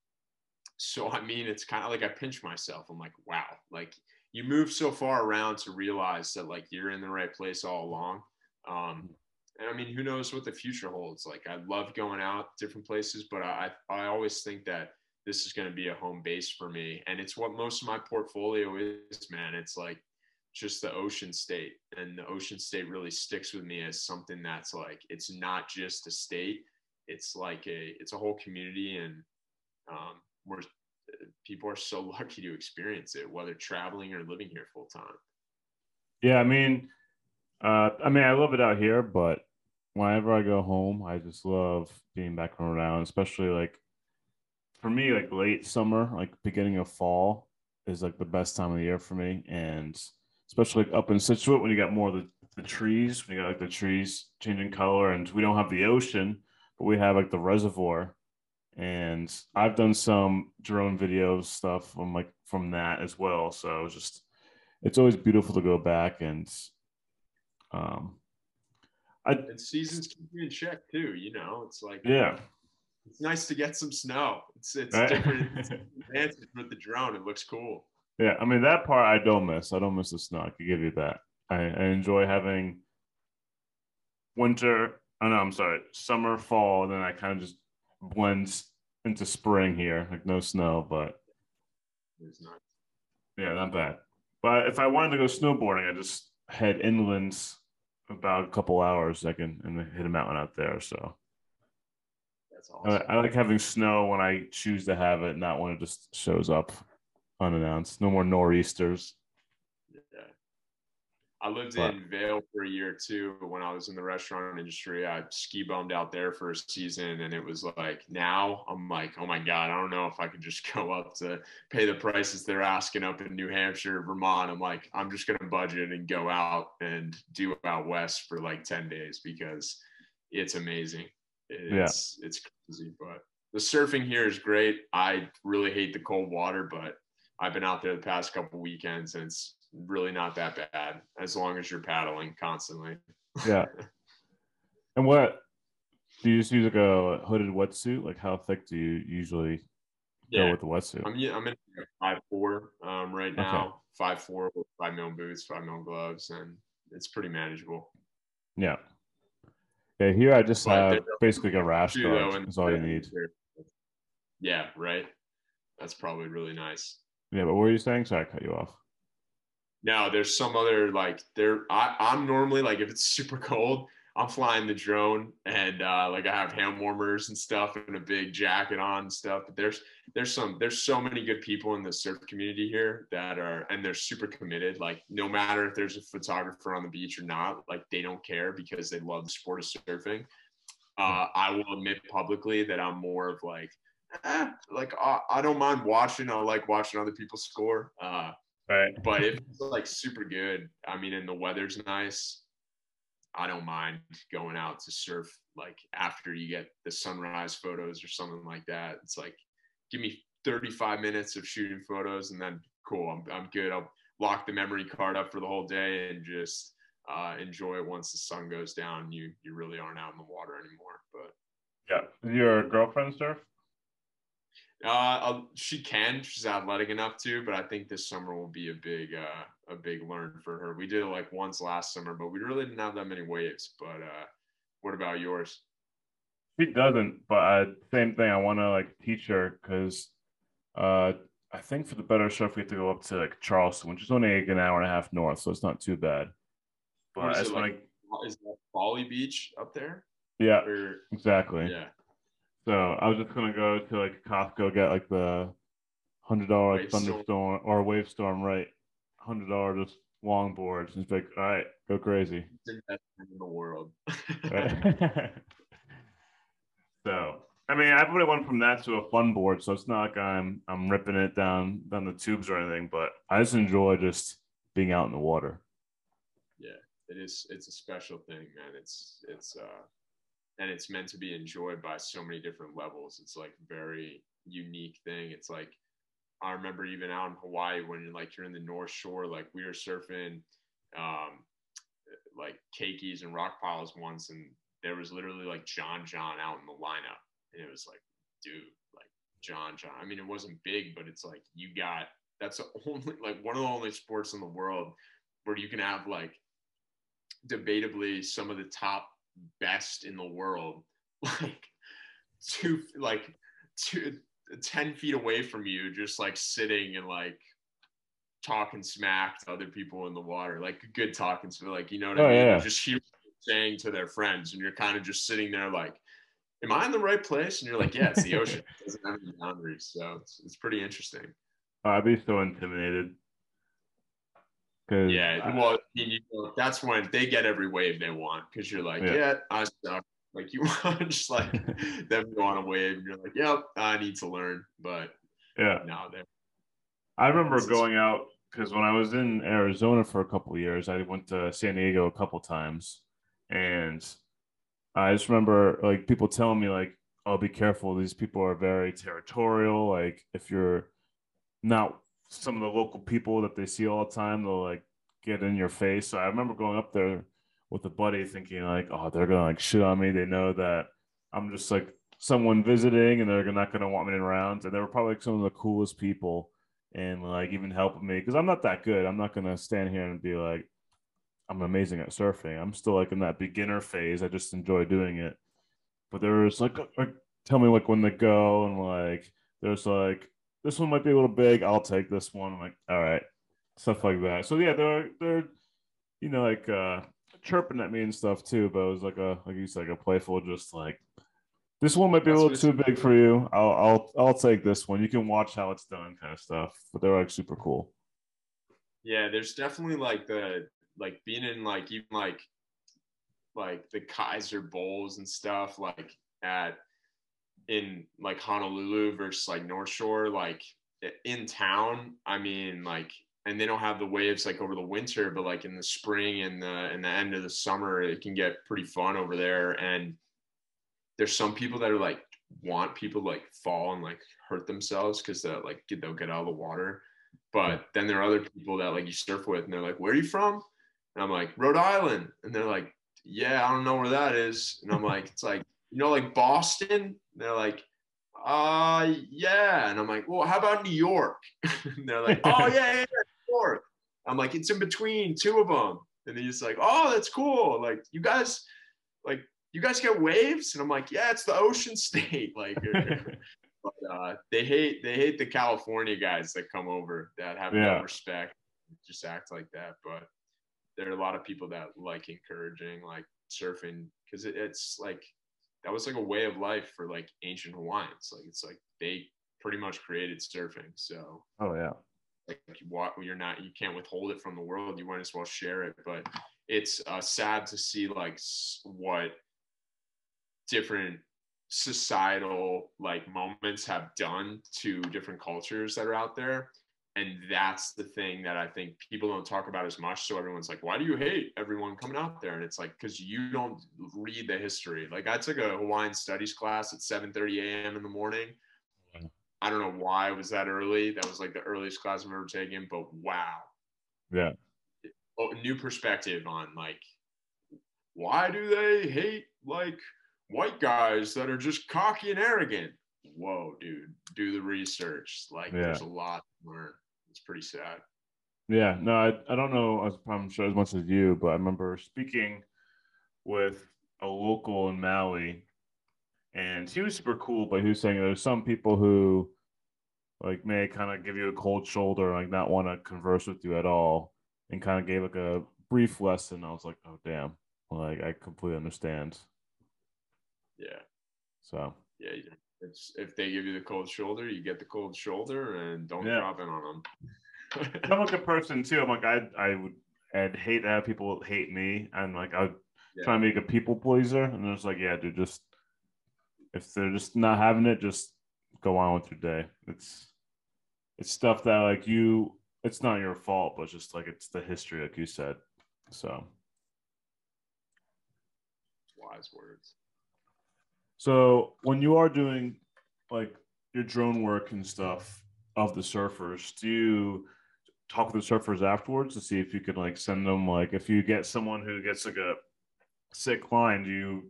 so I mean, it's kind of like I pinch myself. I'm like, wow, like you move so far around to realize that like you're in the right place all along. Um, and I mean, who knows what the future holds? Like I love going out different places, but I I always think that this is going to be a home base for me. And it's what most of my portfolio is, man. It's like just the ocean state. And the ocean state really sticks with me as something that's like, it's not just a state. It's like a, it's a whole community. And um, we're, people are so lucky to experience it, whether traveling or living here full time. Yeah. I mean, uh, I mean, I love it out here, but whenever I go home, I just love being back around, especially like for me, like late summer, like beginning of fall is like the best time of the year for me. And especially like up in Scituate when you got more of the, the trees, when you got like the trees changing color and we don't have the ocean, but we have like the reservoir. And I've done some drone videos stuff from like from that as well. So it's just it's always beautiful to go back and um I, and seasons keep you in check too, you know. It's like yeah, it's nice to get some snow. It's it's right? different with the drone. It looks cool. Yeah, I mean that part I don't miss. I don't miss the snow. I can give you that. I, I enjoy having winter. Oh no, I'm sorry, summer, fall. Then I kind of just blends into spring here. Like no snow, but it's not. Yeah, not bad. But if I wanted to go snowboarding, I just head inland about a couple hours. I can and hit a mountain out there. So that's awesome. I, I like having snow when I choose to have it, not when it just shows up unannounced. No more nor'easters. Yeah. I lived but, in Vail for a year too. When I was in the restaurant industry, I ski bummed out there for a season, and it was like now I'm like, oh my god, I don't know if I could just go up to pay the prices they're asking up in New Hampshire, Vermont. I'm like, I'm just gonna budget and go out and do out west for like ten days because it's amazing. It's yeah. it's crazy, but the surfing here is great. I really hate the cold water, but I've been out there the past couple weekends and it's really not that bad as long as you're paddling constantly. Yeah. and what do you just use like a hooded wetsuit? Like how thick do you usually yeah. go with the wetsuit? I'm I'm in five four um, right now. Okay. Five four with five mil boots, five mil gloves, and it's pretty manageable. Yeah. Yeah, here I just have basically a rash guard. That's all you need. Yeah, right. That's probably really nice. Yeah, but what were you saying? Sorry, I cut you off. No, there's some other like there. I, I'm normally like if it's super cold, I'm flying the drone and uh, like I have hand warmers and stuff and a big jacket on and stuff. But there's there's some there's so many good people in the surf community here that are and they're super committed. Like no matter if there's a photographer on the beach or not, like they don't care because they love the sport of surfing. Uh, I will admit publicly that I'm more of like, eh, like I, I don't mind watching. I like watching other people score. Uh, right. But if it's like super good, I mean, and the weather's nice, I don't mind going out to surf like after you get the sunrise photos or something like that. It's like, give me 35 minutes of shooting photos and then cool, I'm, I'm good. I'll lock the memory card up for the whole day and just uh, enjoy it once the sun goes down. You, you really aren't out in the water anymore, but yeah. Your girlfriend surf? Uh, she can. She's athletic enough to, but I think this summer will be a big, uh, a big learn for her. We did it like once last summer, but we really didn't have that many waves. But uh, what about yours? She doesn't, but uh, same thing. I want to like teach her because uh, I think for the better surf, we have to go up to like Charleston, which is only like an hour and a half north, so it's not too bad. But is, like, like, is that Folly Beach up there? Yeah, or, exactly. Yeah. So I was just gonna go to like Costco, get like the hundred dollar like thunderstorm or wave storm, right? Hundred dollar just longboards. And it's like, all right, go crazy. The best in the world. so I mean, I put went from that to a fun board, so it's not like I'm I'm ripping it down down the tubes or anything, but I just enjoy just being out in the water. Yeah, it is. It's a special thing, man. It's it's uh and it's meant to be enjoyed by so many different levels. It's like very unique thing. It's like I remember even out in Hawaii when you're like you're in the North Shore, like we were surfing um, like keikis and rock piles once, and there was literally like John John out in the lineup, and it was like, dude, like John John. I mean, it wasn't big, but it's like you got that's the only like one of the only sports in the world where you can have like debatably some of the top best in the world like two like two 10 feet away from you just like sitting and like talking smack to other people in the water like good talking so like you know what oh, i mean? yeah. just hear saying to their friends and you're kind of just sitting there like am i in the right place? And you're like yeah it's the ocean. It doesn't have any boundaries. So it's, it's pretty interesting. Oh, I'd be so intimidated. Yeah, well, you know, that's when they get every wave they want because you're like, yeah, yeah I suck. Like you want just like them go on a wave, and you're like, yep, I need to learn. But yeah, now they I remember going out because when I was in Arizona for a couple years, I went to San Diego a couple times, and I just remember like people telling me like, "Oh, be careful. These people are very territorial. Like if you're not some of the local people that they see all the time, they'll like get in your face. So I remember going up there with a buddy thinking like, oh, they're gonna like shit on me. They know that I'm just like someone visiting and they're not gonna want me around. And they were probably like some of the coolest people and like even helping me because I'm not that good. I'm not gonna stand here and be like, I'm amazing at surfing. I'm still like in that beginner phase. I just enjoy doing it. But there was like, like tell me like when they go and like there's like this one might be a little big. I'll take this one. I'm like, all right, stuff like that. So yeah, they're they're you know like uh chirping at me and stuff too, but it was like a like you said, like a playful, just like this one might be a little too big for you. I'll I'll I'll take this one. You can watch how it's done, kind of stuff. But they're like super cool. Yeah, there's definitely like the like being in like even like like the Kaiser Bowls and stuff like at in like Honolulu versus like North Shore, like in town, I mean, like, and they don't have the waves like over the winter, but like in the spring and the and the end of the summer, it can get pretty fun over there. And there's some people that are like want people to like fall and like hurt themselves because they like they'll get out of the water. But then there are other people that like you surf with, and they're like, "Where are you from?" And I'm like, "Rhode Island," and they're like, "Yeah, I don't know where that is." And I'm like, "It's like you know, like Boston. And they're like, uh, yeah. And I'm like, well, how about New York? and they're like, oh, yeah, yeah, yeah, York. I'm like, it's in between two of them. And he's like, oh, that's cool. Like, you guys, like, you guys get waves? And I'm like, yeah, it's the ocean state. Like, but, uh, they hate, they hate the California guys that come over that have yeah. no respect, just act like that. But there are a lot of people that like encouraging, like surfing, because it, it's like, that was like a way of life for like ancient Hawaiians. Like it's like they pretty much created surfing. So oh yeah, like walk, you're not you can't withhold it from the world. You might as well share it. But it's uh, sad to see like what different societal like moments have done to different cultures that are out there and that's the thing that I think people don't talk about as much. So everyone's like, "Why do you hate everyone coming out there?" And it's like because you don't read the history. Like I took a Hawaiian studies class at 7:30 a.m. in the morning. I don't know why it was that early. That was like the earliest class I've ever taken. But wow, yeah, oh, new perspective on like why do they hate like white guys that are just cocky and arrogant? Whoa, dude, do the research. Like, yeah. there's a lot to learn it's pretty sad. Yeah, no, I, I don't know. I'm sure as much as you, but I remember speaking with a local in Maui, and he was super cool. But he was saying there's some people who like may kind of give you a cold shoulder, like not want to converse with you at all, and kind of gave like a brief lesson. I was like, oh damn, like I completely understand. Yeah. So. Yeah, it's if they give you the cold shoulder, you get the cold shoulder, and don't yeah. drop in on them. I'm like a person too. I'm like I I would I'd hate to have people hate me, and like I would yeah. try to make a people pleaser, and it's like yeah, dude, just if they're just not having it, just go on with your day. It's it's stuff that like you, it's not your fault, but just like it's the history, like you said. So wise words. So when you are doing like your drone work and stuff of the surfers, do you talk with the surfers afterwards to see if you could like send them like if you get someone who gets like a sick line, do you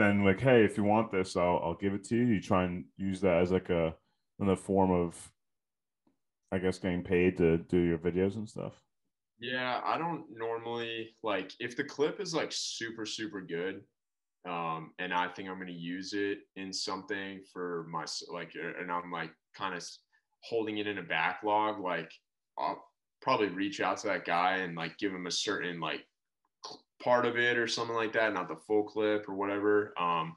then like, hey, if you want this, I'll I'll give it to you. You try and use that as like a in the form of I guess getting paid to do your videos and stuff. Yeah, I don't normally like if the clip is like super super good, um, and I think I'm gonna use it in something for my like, and I'm like kind of holding it in a backlog. Like I'll probably reach out to that guy and like give him a certain like part of it or something like that, not the full clip or whatever. Um,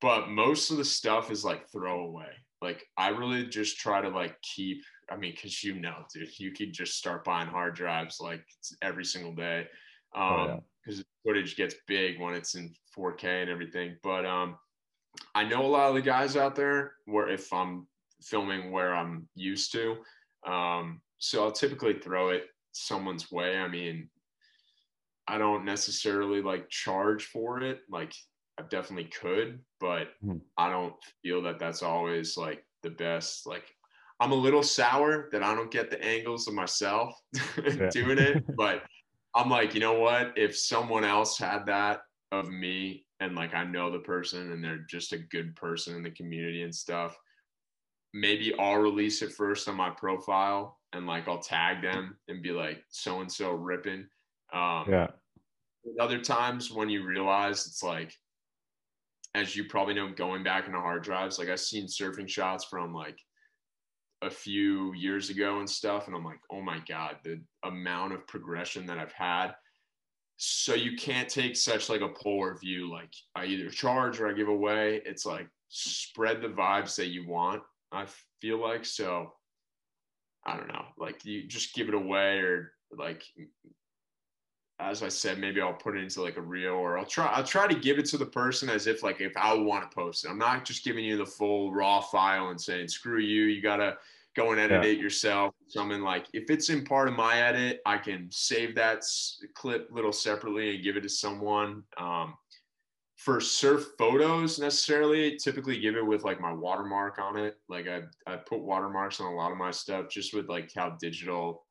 but most of the stuff is like throwaway. Like I really just try to like keep. I mean, because you know, dude, you could just start buying hard drives like every single day. Um, oh, yeah because footage gets big when it's in 4K and everything. But um, I know a lot of the guys out there where if I'm filming where I'm used to, um, so I'll typically throw it someone's way. I mean, I don't necessarily like charge for it. Like I definitely could, but mm. I don't feel that that's always like the best. Like I'm a little sour that I don't get the angles of myself doing it, but I'm like, you know what? If someone else had that of me and like I know the person and they're just a good person in the community and stuff, maybe I'll release it first on my profile and like I'll tag them and be like so and so ripping. Um, yeah. Other times when you realize it's like, as you probably know, going back into hard drives, like I've seen surfing shots from like a few years ago and stuff and i'm like oh my god the amount of progression that i've had. So you can't take such like a polar view like i either charge or i give away. It's like spread the vibes that you want i feel like. So i don't know like you just give it away or like as I said, maybe I'll put it into like a reel or I'll try I'll try to give it to the person as if like if I want to post it. I'm not just giving you the full raw file and saying screw you, you gotta go and edit yeah. it yourself. Something like if it's in part of my edit, I can save that clip little separately and give it to someone. Um, for surf photos necessarily, typically give it with like my watermark on it. Like I I put watermarks on a lot of my stuff just with like how digital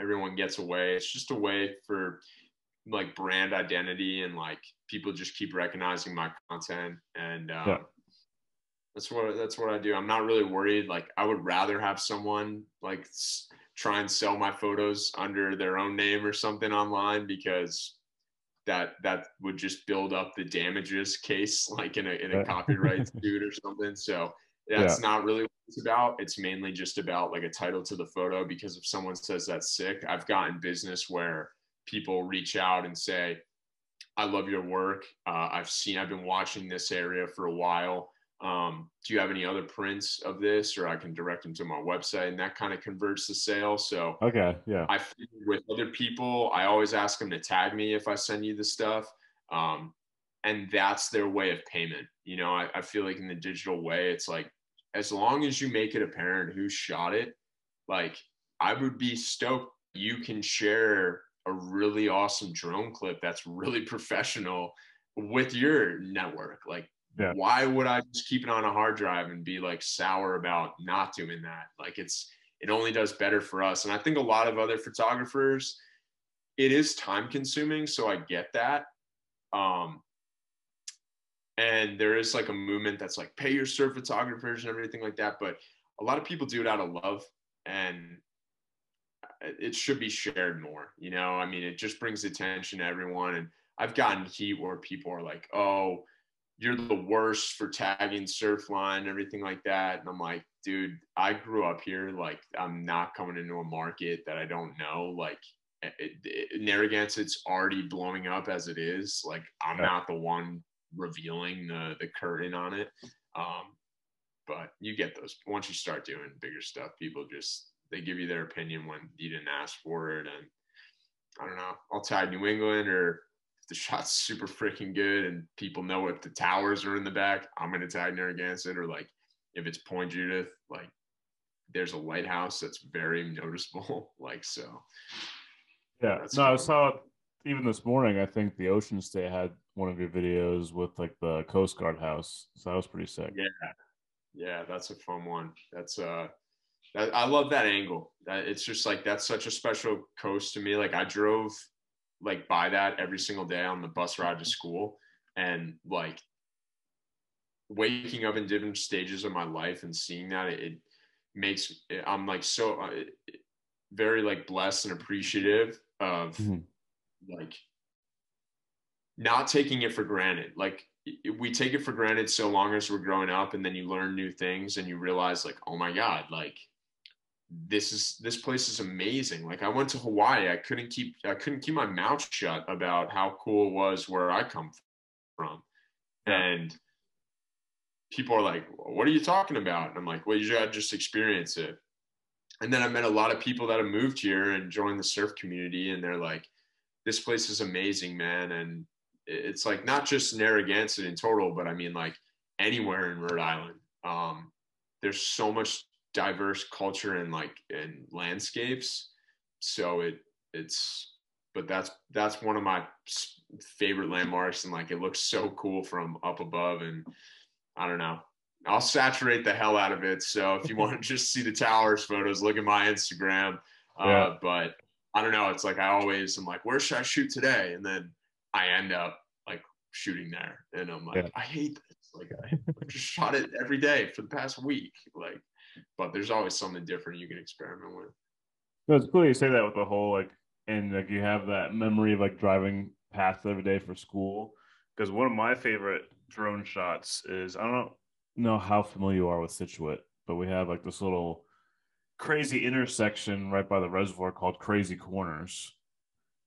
everyone gets away. It's just a way for like brand identity and like people just keep recognizing my content and um, yeah. that's what that's what I do. I'm not really worried. Like I would rather have someone like try and sell my photos under their own name or something online because that that would just build up the damages case like in a in a copyright suit or something. So that's yeah. not really what it's about. It's mainly just about like a title to the photo because if someone says that's sick, I've gotten business where people reach out and say, I love your work. Uh, I've seen, I've been watching this area for a while. Um, do you have any other prints of this or I can direct them to my website and that kind of converts the sale. So, okay. Yeah. I with other people, I always ask them to tag me if I send you the stuff. Um, and that's their way of payment. You know, I, I feel like in the digital way, it's like as long as you make it apparent who shot it, like I would be stoked you can share a really awesome drone clip that's really professional with your network. Like, yeah. why would I just keep it on a hard drive and be like sour about not doing that? Like, it's it only does better for us. And I think a lot of other photographers, it is time consuming. So I get that. Um, and there is like a movement that's like pay your surf photographers and everything like that but a lot of people do it out of love and it should be shared more you know i mean it just brings attention to everyone and i've gotten heat where people are like oh you're the worst for tagging surfline and everything like that and i'm like dude i grew up here like i'm not coming into a market that i don't know like eh, eh, eh, it, it, Narragansett's already blowing up as it is. Like I'm yeah. not the one revealing the the curtain on it. Um, but you get those once you start doing bigger stuff. People just they give you their opinion when you didn't ask for it, and I don't know. I'll tag New England or if the shot's super freaking good and people know if the towers are in the back, I'm gonna tag Narragansett or like if it's Point Judith, like there's a lighthouse that's very noticeable. like so. Yeah, no, I saw even this morning. I think the Ocean State had one of your videos with like the Coast Guard house. So that was pretty sick. Yeah. Yeah, that's a fun one. That's uh that, I love that angle. That it's just like that's such a special coast to me. Like I drove like by that every single day on the bus ride to school and like waking up in different stages of my life and seeing that it, it makes i'm like so uh, very like blessed and appreciative of mm-hmm. like not taking it for granted. Like we take it for granted so long as we're growing up and then you learn new things and you realize like oh my god like this is this place is amazing. Like i went to hawaii. I couldn't keep i couldn't keep my mouth shut about how cool it was where i come from. And people are like what are you talking about? And i'm like well you gotta just experience it. And then i met a lot of people that have moved here and joined the surf community and they're like this place is amazing man. And it's like not just narragansett in total but i mean like anywhere in rhode island. Um, there's so much diverse culture and like and landscapes. So it it's but that's that's one of my favorite landmarks. And like it looks so cool from up above. And i don't know. I'll saturate the hell out of it. So if you want to just see the towers photos look at my instagram. Uh, but i don't know. It's like i always am like where should i shoot today? And then i end up like shooting there and i'm like yeah. i hate this like I, I just shot it every day for the past week like but there's always something different you can experiment with. No, it's cool you say that with the whole like, and like you have that memory of like driving past every day for school. Because one of my favorite drone shots is I don't know how familiar you are with Scituate, but we have like this little crazy intersection right by the reservoir called Crazy Corners,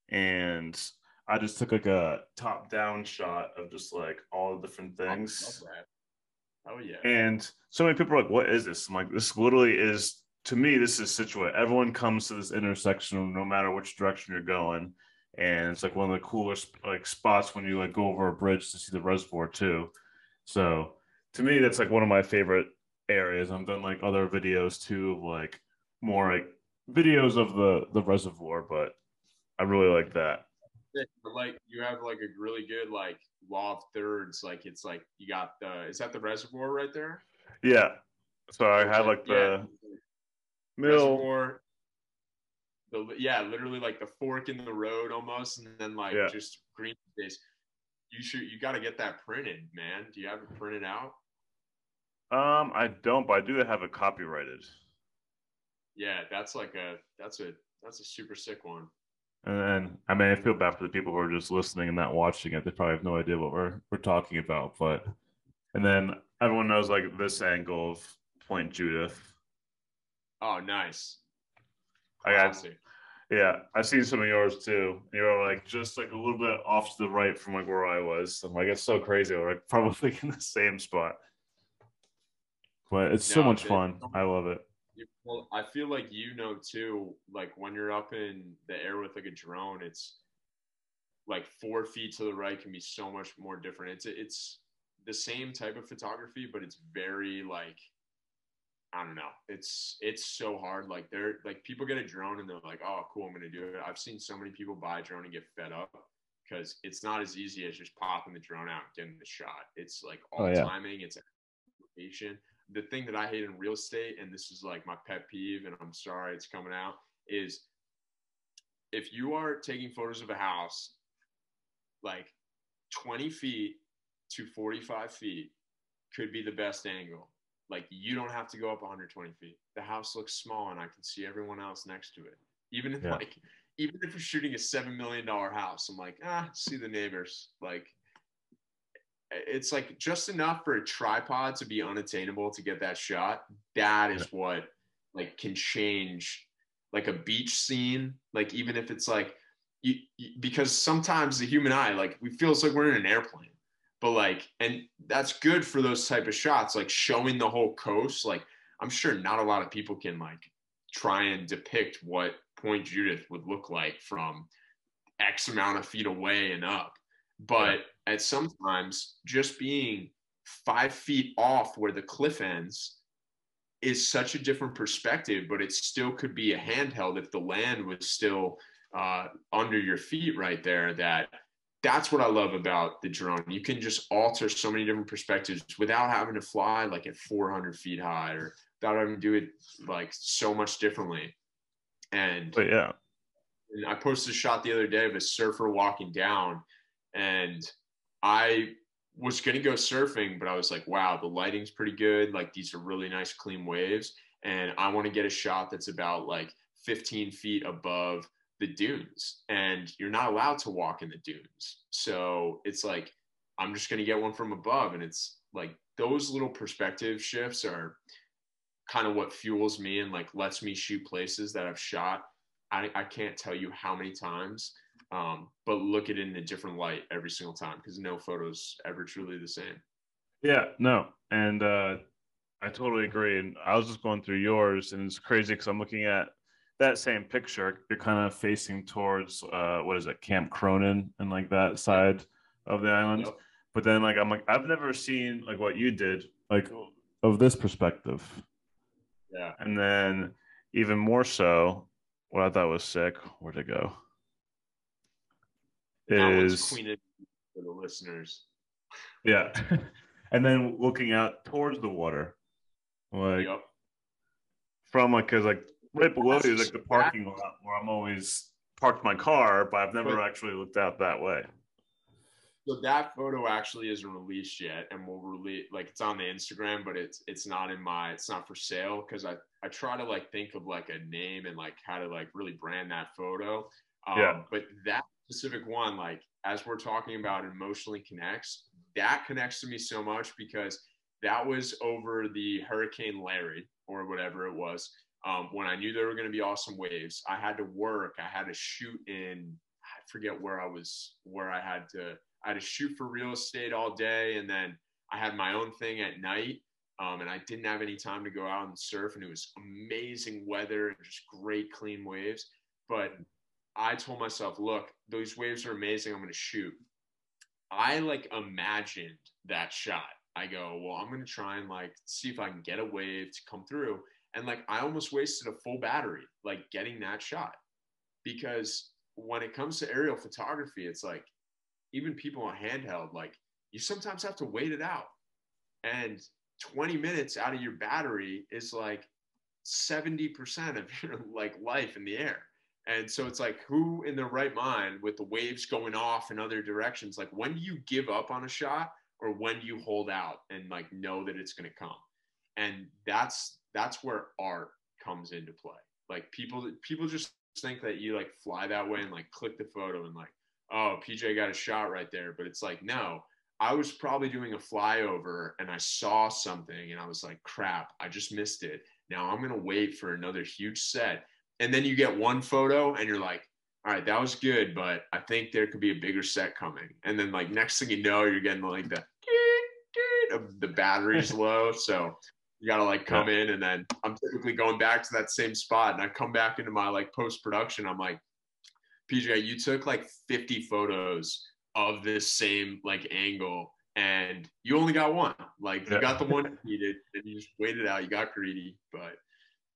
and I just took like a top down shot of just like all the different oh, things. Oh yeah. And so many people are like, "What is this?" I'm like, "This literally is to me. This is Scituate. Everyone comes to this intersection, no matter which direction you're going, and it's like one of the coolest like spots when you like go over a bridge to see the reservoir too. So to me, that's like one of my favorite areas. I've done like other videos too, of like more like videos of the the reservoir, but I really like that. Like you have like a really good like law of thirds. Like it's like you got the is that the reservoir right there? Yeah. So I had like the yeah. mill. Reservoir, the yeah, literally like the fork in the road almost, and then like yeah. just green space. You should you got to get that printed, man. Do you have it printed out? Um, I don't, but I do have it copyrighted. Yeah, that's like a that's a that's a super sick one. And then, I mean, I feel bad for the people who are just listening and not watching it. They probably have no idea what we're we're talking about. But, and then everyone knows like this angle of Point Judith. Oh, nice. I got, yeah, I've seen some of yours too. You were like just like a little bit off to the right from like where I was. I'm like, it's so crazy. We're like probably in the same spot. But it's no, so much fun. I love it. Well, I feel like you know too, like when you're up in the air with like a drone, it's like four feet to the right can be so much more different. It's it's the same type of photography, but it's very like I don't know. It's it's so hard. Like they're like people get a drone and they're like, oh cool, I'm gonna do it. I've seen so many people buy a drone and get fed up because it's not as easy as just popping the drone out and getting the shot. It's like all oh, yeah. timing, it's location the thing that I hate in real estate, and this is like my pet peeve, and I'm sorry it's coming out, is if you are taking photos of a house like 20 feet to 45 feet could be the best angle. Like you don't have to go up 120 feet. The house looks small and I can see everyone else next to it. Even if yeah. like even if you're shooting a seven million dollar house, I'm like, ah, see the neighbors. Like it's like just enough for a tripod to be unattainable to get that shot. That is what like can change like a beach scene. Like even if it's like you, you, because sometimes the human eye like we feel it's like we're in an airplane, but like and that's good for those type of shots, like showing the whole coast. Like I'm sure not a lot of people can like try and depict what Point Judith would look like from X amount of feet away and up. But at sometimes just being five feet off where the cliff ends is such a different perspective, but it still could be a handheld if the land was still uh, under your feet right there. That that's what I love about the drone. You can just alter so many different perspectives without having to fly like at 400 feet high or without having to do it like so much differently. And but yeah, and I posted a shot the other day of a surfer walking down, and I was gonna go surfing, but I was like, wow, the lighting's pretty good. Like these are really nice, clean waves, and I want to get a shot that's about like 15 feet above the dunes. And you're not allowed to walk in the dunes. So it's like i'm just going to get one from above. And it's like those little perspective shifts are kind of what fuels me and like lets me shoot places that i've shot. I, I can't tell you how many times um, but look at it in a different light every single time because no photos ever truly the same yeah no and uh i totally agree and i was just going through yours and it's crazy because i'm looking at that same picture, you're kind of facing towards uh, what is it, Camp Cronin and like that side of the island. Yep. But then like I'm like I've never seen like what you did like of this perspective. Yeah. And then even more so, what I thought was sick. Where'd it go? Is for the listeners. Yeah. and then looking out towards the water, like yep. from like because like right below you is like the parking lot where I'm always parked my car, but I've never actually looked out that way. So that photo actually isn't released yet, and we'll release like it's on the Instagram, but it's it's not in my it's not for sale because I I try to like think of like a name and like how to like really brand that photo. Um, yeah. But that specific one, like as we're talking about, emotionally connects. That connects to me so much because that was over the Hurricane Larry or whatever it was um, when I knew there were going to be awesome waves, I had to work. I had to shoot in. I forget where I was. Where I had to. I had to shoot for real estate all day, and then I had my own thing at night. Um, and I didn't have any time to go out and surf, and it was amazing weather and just great clean waves. But I told myself, look, those waves are amazing. I'm going to shoot. I like imagined that shot. I go, well, I'm going to try and like see if I can get a wave to come through. And like I almost wasted a full battery like getting that shot because when it comes to aerial photography, it's like even people on handheld, like you sometimes have to wait it out. And 20 minutes out of your battery is like 70% of your like life in the air. And so it's like who in their right mind with the waves going off in other directions, like when do you give up on a shot or when do you hold out and like know that it's going to come? And that's that's where art comes into play. Like people people just think that you like fly that way and like click the photo and like, oh, PJ got a shot right there. But it's like, no, I was probably doing a flyover and I saw something and I was like, crap, I just missed it. Now I'm gonna wait for another huge set. And then you get one photo and you're like, all right, that was good, but I think there could be a bigger set coming. And then like next thing you know, you're getting like the the battery's low. So you gotta like come in and then I'm typically going back to that same spot and I come back into my like post production. I'm like, PJ, you took like 50 photos of this same like angle and you only got one. Like you got the one you needed and you just waited out. You got greedy, but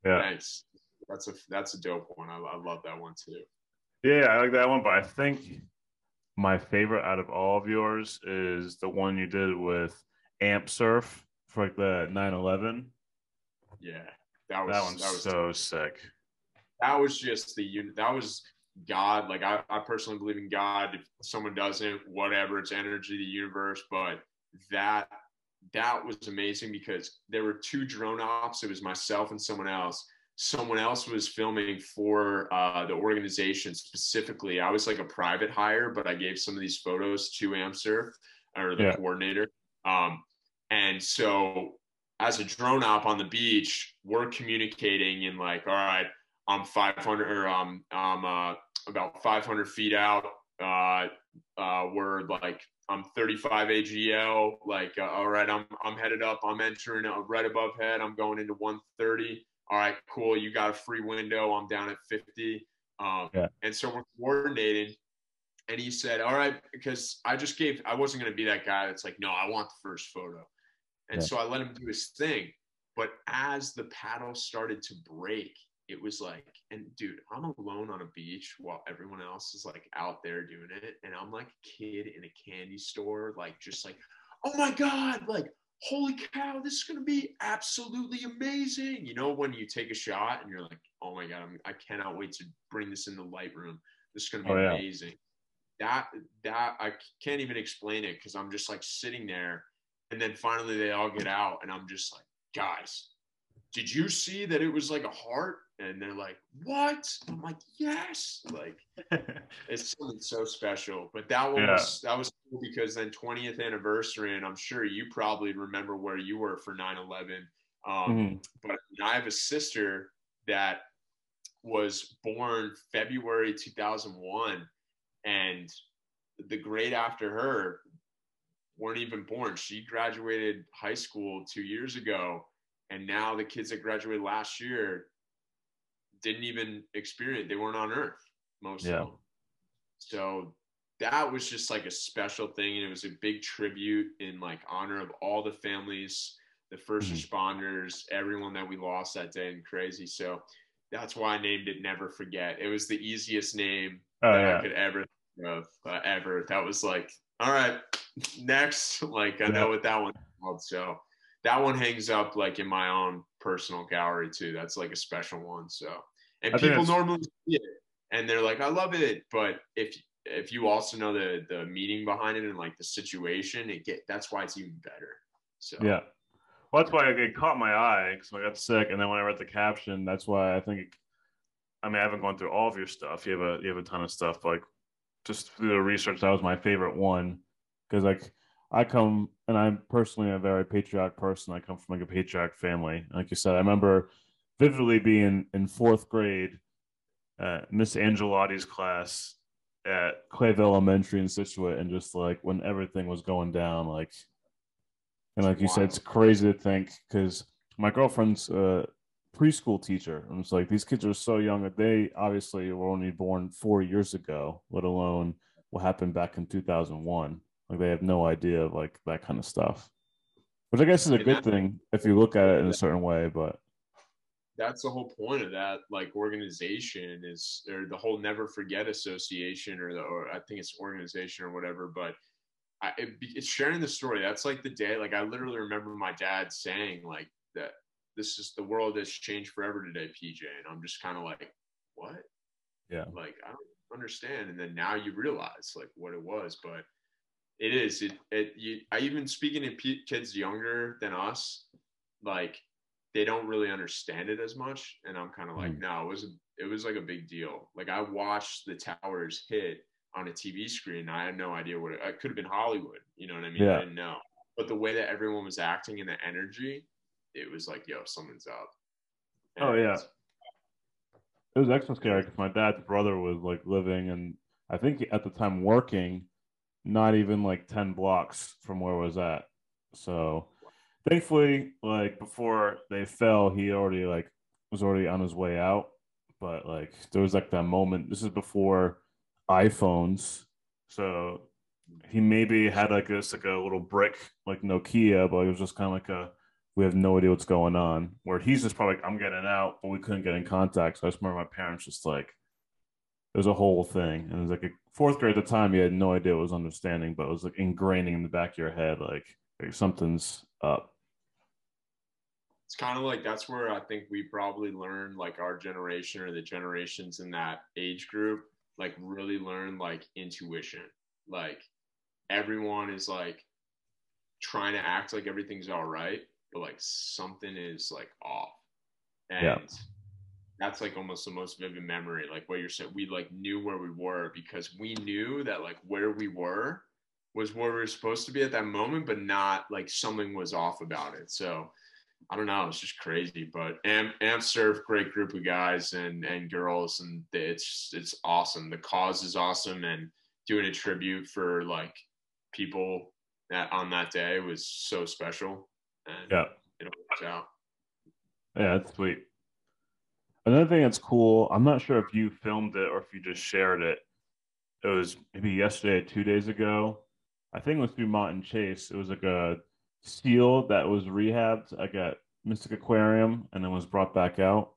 yeah, nice. That's a that's a dope one. I, I love that one too. Yeah, I like that one, but I think my favorite out of all of yours is the one you did with Amp Surf for like the 9/11. Yeah, that was that one's that was so sick. That was just the unit. That was God. Like I, I personally believe in God. If someone doesn't, whatever, it's energy, the universe. But that that was amazing because there were two drone ops. It was myself and someone else. Someone else was filming for uh, the organization specifically. I was like a private hire, but I gave some of these photos to AmpSurf or the yeah. coordinator. Um, and so as a drone op on the beach, we're communicating in like, all right, I'm 500 or um, I'm uh, about 500 feet out. Uh, uh, we're like, I'm 35 AGL. Like, uh, all right, I'm I'm headed up. I'm entering uh, right above head. I'm going into 130. All right, cool. You got a free window. I'm down at 50. Um, yeah. And so we're coordinating. And he said, all right, because I just gave, I wasn't going to be that guy that's like, no, I want the first photo. And yeah. so I let him do his thing. But as the paddle started to break it was like, and dude, I'm alone on a beach while everyone else is like out there doing it. And I'm like a kid in a candy store, like just like, oh my God, like, holy cow, this is going to be absolutely amazing. You know, when you take a shot and you're like, oh my God, I'm, I cannot wait to bring this in the Lightroom. This is going to be oh, yeah. amazing. That, that, I can't even explain it because I'm just like sitting there. And then finally they all get out and I'm just like, guys, did you see that it was like a heart? And they're like, what? I'm like, yes. Like, it's something so special. But that one yeah. was that was cool because then 20th anniversary, and I'm sure you probably remember where you were for 9/11. Um, mm-hmm. But I have a sister that was born February 2001, and the grade after her weren't even born. She graduated high school two years ago and now the kids that graduated last year didn't even experience they weren't on earth most yeah. of them so that was just like a special thing and it was a big tribute in like honor of all the families the 1st mm-hmm. responders everyone that we lost that day and crazy so that's why i named it never forget it was the easiest name oh, that yeah. i could ever think of uh, ever that was like all right next like i yeah. know what that one called so that one hangs up like in my own personal gallery too. That's like a special one. So, and I people normally see it and they're like, I love it. But if, if you also know the, the meaning behind it and like the situation, it get, that's why it's even better. So, yeah. Well, that's why it caught my eye because I got sick. And then when I read the caption, that's why I think, it, I mean, I haven't gone through all of your stuff. You have a, you have a ton of stuff, like just through the research. That was my favorite one. Cause like, I come and I'm personally a very patriotic person. I come from like a patriotic family. Like you said, I remember vividly being in fourth grade, uh, Miss Angelotti's class at Clayville Elementary in Scituate, and just like when everything was going down, like, and like you said, it's crazy to think because my girlfriend's a preschool teacher, and it's like these kids are so young that they obviously were only born four years ago, let alone what happened back in 2001. Like they have no idea of like that kind of stuff, which I guess is a good thing if you look at it in a certain way. But that's the whole point of that like organization is or the whole never forget association or the or I think it's organization or whatever. But I, it, it's sharing the story. That's like the day. Like I literally remember my dad saying like that. This is the world has changed forever today, PJ. And I'm just kind of like, what? Yeah. Like I don't understand. And then now you realize like what it was, but it is. It. It. You, I even speaking to p- kids younger than us, like they don't really understand it as much, and I'm kind of like, mm. no, it was. A, it was like a big deal. Like I watched the towers hit on a TV screen. and I had no idea what it, it could have been Hollywood. You know what I mean? Yeah. I didn't know. But the way that everyone was acting and the energy, it was like, yo, something's up. And oh yeah. It was extra scary because my dad's brother was like living and I think at the time working not even like 10 blocks from where I was at. So thankfully, like before they fell, he already like was already on his way out. But like there was like that moment. This is before iPhones. So he maybe had like this like a little brick like Nokia, but it was just kind of like a we have no idea what's going on. Where he's just probably like, I'm getting out, but we couldn't get in contact. So I just remember my parents just like it was a whole thing. And it was like a fourth grade at the time, you had no idea what was understanding, but it was like ingraining in the back of your head, like, like something's up. It's kind of like that's where I think we probably learned, like our generation or the generations in that age group, like really learn like intuition. Like everyone is like trying to act like everything's all right, but like something is like off. And yeah that's like almost the most vivid memory like what you're saying we like knew where we were because we knew that like where we were was where we were supposed to be at that moment but not like something was off about it so i don't know it's just crazy but amp, amp surf great group of guys and and girls and it's it's awesome the cause is awesome and doing a tribute for like people that on that day was so special and yeah it works out yeah that's sweet Another thing that's cool, I'm not sure if you filmed it or if you just shared it. It was maybe yesterday, two days ago. I think it was through Mott and Chace. It was like a seal that was rehabbed I got Mystic Aquarium and then was brought back out.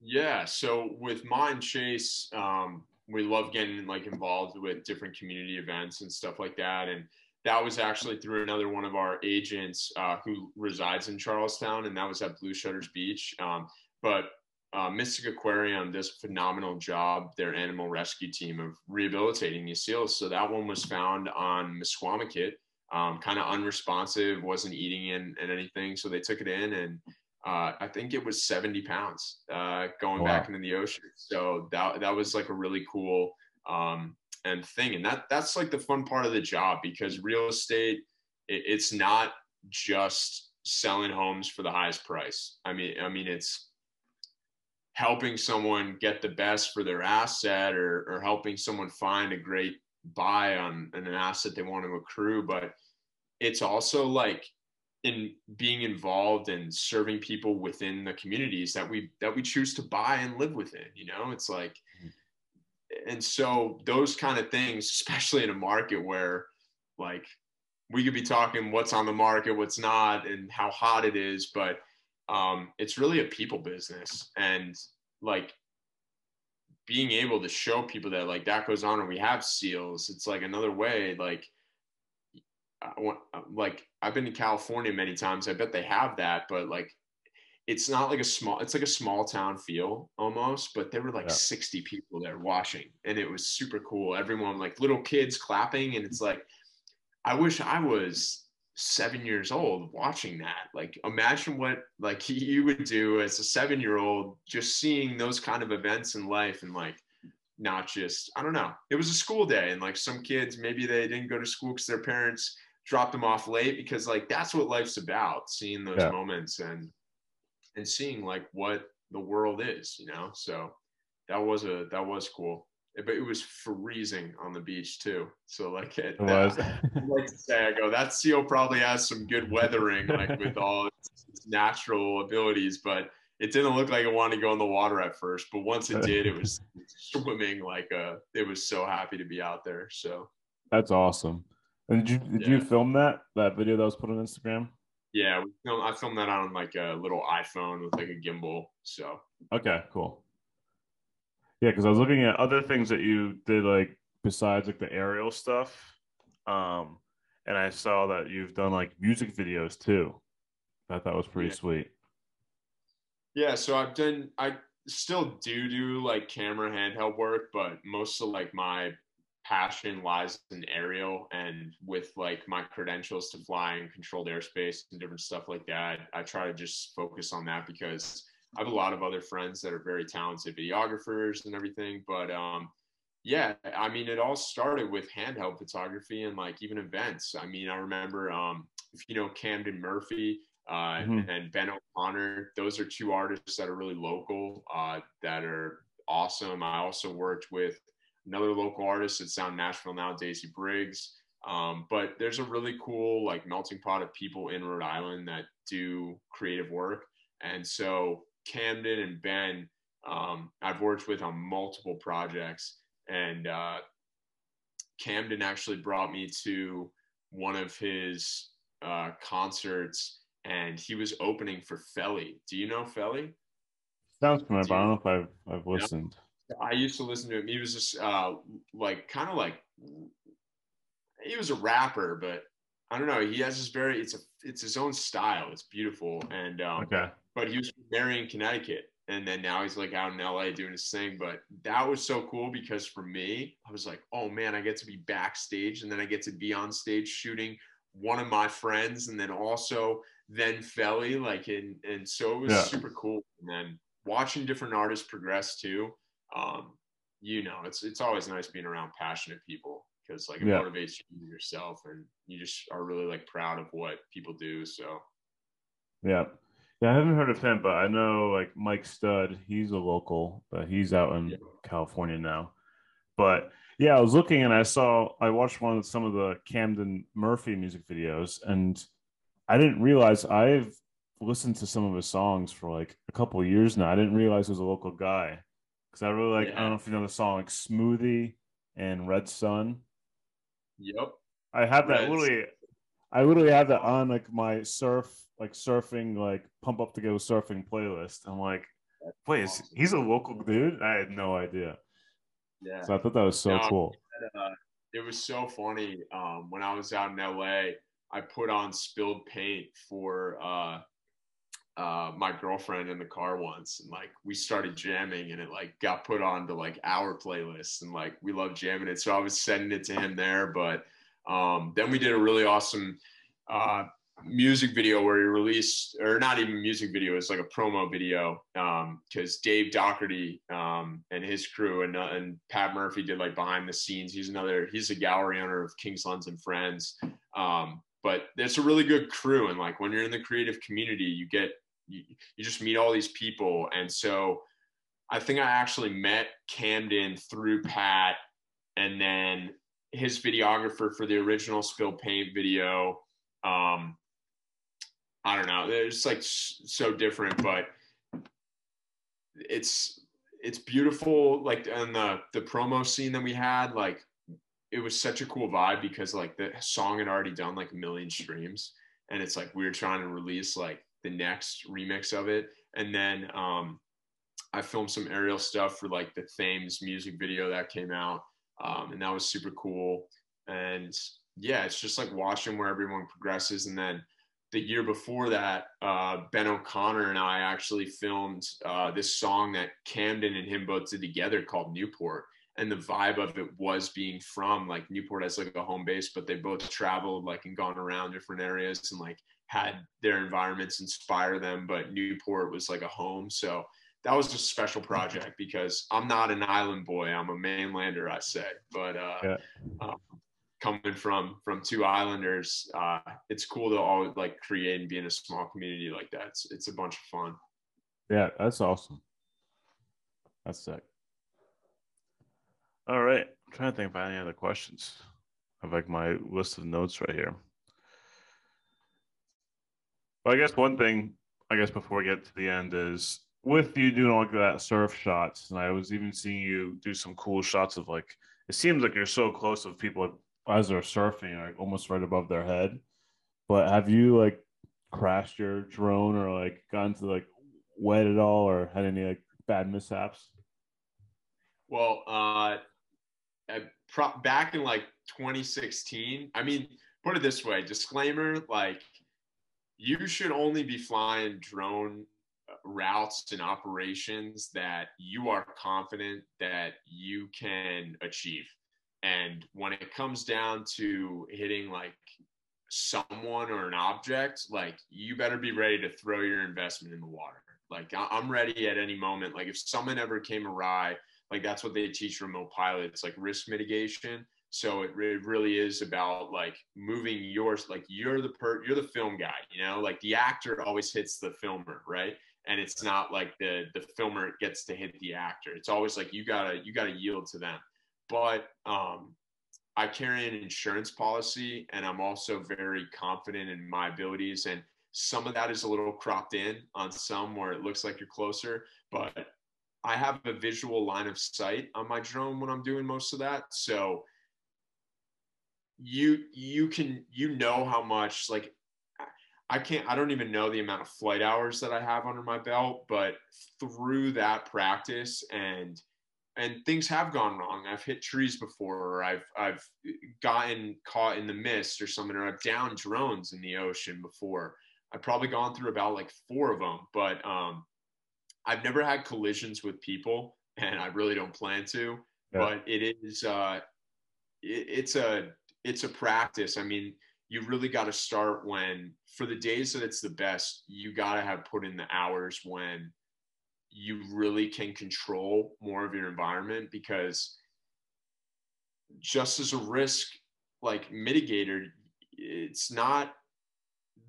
Yeah. So with mine, Chase, um, we love getting like involved with different community events and stuff like that. And that was actually through another one of our agents uh, who resides in Charlestown, and that was at Blue Shutters Beach. Um, but uh, Mystic Aquarium does a phenomenal job, their animal rescue team, of rehabilitating these seals. So that one was found on Misquamicut, um, kind of unresponsive, wasn't eating in and anything. So they took it in, and uh, I think it was 70 pounds uh, going wow. back into the ocean. So that that was like a really cool um, and thing, and that that's like the fun part of the job because real estate, it, it's not just selling homes for the highest price. I mean, I mean it's helping someone get the best for their asset or, or helping someone find a great buy on, an asset they want to accrue but it's also like in being involved and serving people within the communities that we that we choose to buy and live within you know it's like mm-hmm. and so those kind of things especially in a market where like we could be talking what's on the market what's not and how hot it is but um, it's really a people business and like being able to show people that like that goes on and we have seals it's like another way like want, like i've been to california many times i bet they have that but like it's not like a small it's like a small town feel almost but there were like yeah. 60 people there watching and it was super cool everyone like little kids clapping and it's like i wish i was seven years old watching that. Like imagine what like you would do as a seven year old just seeing those kind of events in life and like not just i don't know it was a school day and like some kids maybe they didn't go to school because their parents dropped them off late because like that's what life's about seeing those yeah. moments and and seeing like what the world is you know? So that was a that was cool but it was freezing on the beach too. So like it, it was. Like to say, I go that seal probably has some good weathering, like with all its, its, natural abilities, but it didn't look like it wanted to go in the water at first. But once it did, it was swimming like a. It was so happy to be out there. So that's awesome. And did you did yeah. you film that that video that was put on Instagram? Yeah, we filmed, I filmed that on like a little iPhone with like a gimbal. So okay, cool. Yeah, because I was looking at other things that you did, like besides like the aerial stuff, um, and I saw that you've done like music videos too. I thought was pretty yeah. sweet. Yeah, so I've done. I still do do like camera handheld work, but most of like my passion lies in aerial and with like my credentials to fly in controlled airspace and different stuff like that. I try to just focus on that because I have a lot of other friends that are very talented videographers and everything. But um, yeah, I mean, it all started with handheld photography and like even events. I mean, I remember um, if you know Camden Murphy uh, mm-hmm. and Ben O'Connor, those are two artists that are really local uh, that are awesome. I also worked with another local artist at Sound Nashville now, Daisy Briggs. Um, but there's a really cool like melting pot of people in Rhode Island that do creative work. And so Camden and Ben, um, I've worked with on multiple projects, and uh, Camden actually brought me to one of his uh, concerts, and he was opening for Felly. Do you know Felly? Sounds familiar, but I don't know if I've I've listened. I used to listen to him. He was just uh, like kind of like he was a rapper, but I don't know. He has this very it's a it's his own style. It's beautiful, and um, okay but he was from Marion, Connecticut. And then now he's like out in LA doing his thing. But that was so cool because for me, I was like, oh man, I get to be backstage and then I get to be on stage shooting one of my friends and then also then Felly. Like and and so it was yeah. super cool. And then watching different artists progress too. Um, you know, it's it's always nice being around passionate people because like it yeah. motivates you yourself and you just are really like proud of what people do. So yeah. Yeah, I haven't heard of him, but I know like Mike Stud. He's a local, but he's out in yeah. California now. But yeah, I was looking and I saw I watched one of some of the Camden Murphy music videos, and I didn't realize I've listened to some of his songs for like a couple years now. I didn't realize he was a local guy because I really like. Yeah. I don't know if you know the song like "Smoothie" and "Red Sun." Yep. I have that literally. I literally have that on like my surf like surfing, like pump up to go surfing playlist. I'm like, Wait, awesome. he's a local dude? I had no idea. Yeah. So I thought that was so no, cool. Uh, it was so funny. Um, when I was out in LA, I put on spilled paint for uh, uh, my girlfriend in the car once, and like we started jamming, and it like got put on to like our playlist, and like we love jamming it. So I was sending it to him there, but um, then we did a really awesome uh, music video where he released, or not even music video, it's like a promo video because um, Dave Doherty um, and his crew and, uh, and Pat Murphy did like behind the scenes. He's another, he's a gallery owner of King's Lens and Friends. Um, but it's a really good crew. And like when you're in the creative community, you get, you, you just meet all these people. And so I think I actually met Camden through Pat and then his videographer for the original Spill Paint video. Um, I don't know. It's like so different, but it's it's beautiful. Like and the the promo scene that we had, like it was such a cool vibe because like the song had already done like a million streams, and it's like we were trying to release like the next remix of it, and then um, I filmed some aerial stuff for like the Thames music video that came out, um, and that was super cool. And yeah, it's just like watching where everyone progresses, and then the year before that, uh, Ben O'Connor and I actually filmed uh, this song that Camden and him both did together called Newport. And the vibe of it was being from like Newport as like a home base, but they both traveled like and gone around different areas and like had their environments inspire them. But Newport was like a home. So that was a special project because I'm not an island boy. I'm a mainlander, I say. But uh, yeah. um, coming from from two islanders uh, it's cool to all like create and be in a small community like that. It's, it's a bunch of fun. Yeah that's awesome. That's sick. All right. I'm trying to think about any other questions. I have like my list of notes right here. Well i guess one thing i guess before we get to the end is with you doing all that surf shots and i was even seeing you do some cool shots of like it seems like you're so close with people as they're surfing, like almost right above their head. But have you like crashed your drone or like gone to like wet at all or had any like bad mishaps? Well, uh, pro- back in like 2016, I mean, put it this way disclaimer like, you should only be flying drone routes and operations that you are confident that you can achieve. And when it comes down to hitting like someone or an object, like you better be ready to throw your investment in the water. Like I'm ready at any moment. Like if someone ever came awry, like that's what they teach remote pilots, like risk mitigation. So it, it really is about like moving yours. Like you're the per, you're the film guy. You know, like the actor always hits the filmer, right? And it's not like the the filmer gets to hit the actor. It's always like you gotta you gotta yield to them but um, I carry an insurance policy and I'm also very confident in my abilities. And some of that is a little cropped in on some where it looks like you're closer, but I have a visual line of sight on my drone when I'm doing most of that. So you you can you know how much like I can't I don't even know the amount of flight hours that I have under my belt, but through that practice and and things have gone wrong. I've hit trees before, or I've I've gotten caught in the mist or something, or I've downed drones in the ocean before. I've probably gone through about like four of them, but um, I've never had collisions with people, and I really don't plan to. Yeah. But it is uh, it, it's a it's a practice. I mean, you really got to start when for the days that it's the best. You got to have put in the hours when you really can control more of your environment because just as a risk like mitigator it's not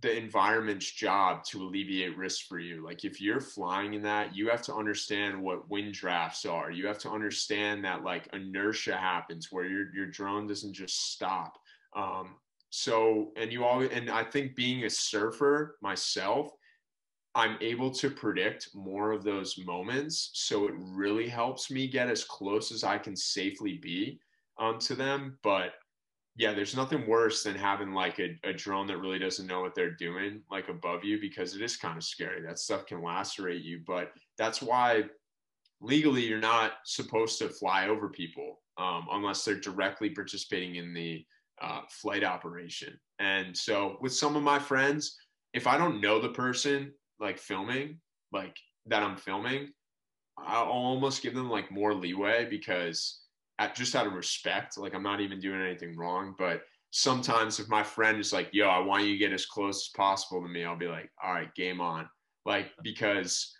the environment's job to alleviate risk for you. Like if you're flying in that you have to understand what wind drafts are. You have to understand that like inertia happens where your your drone doesn't just stop. Um so and you always and i think being a surfer myself I'm able to predict more of those moments. So it really helps me get as close as I can safely be um, to them. But yeah, there's nothing worse than having like a, a drone that really doesn't know what they're doing, like above you, because it is kind of scary. That stuff can lacerate you. But that's why legally you're not supposed to fly over people um, unless they're directly participating in the uh, flight operation. And so with some of my friends, if I don't know the person like filming, like that I'm filming, I'll almost give them like more leeway because at, just out of respect, like I'm not even doing anything wrong. But sometimes if my friend is like, yo, I want you to get as close as possible to me, I'll be like, all right, game on. Like, because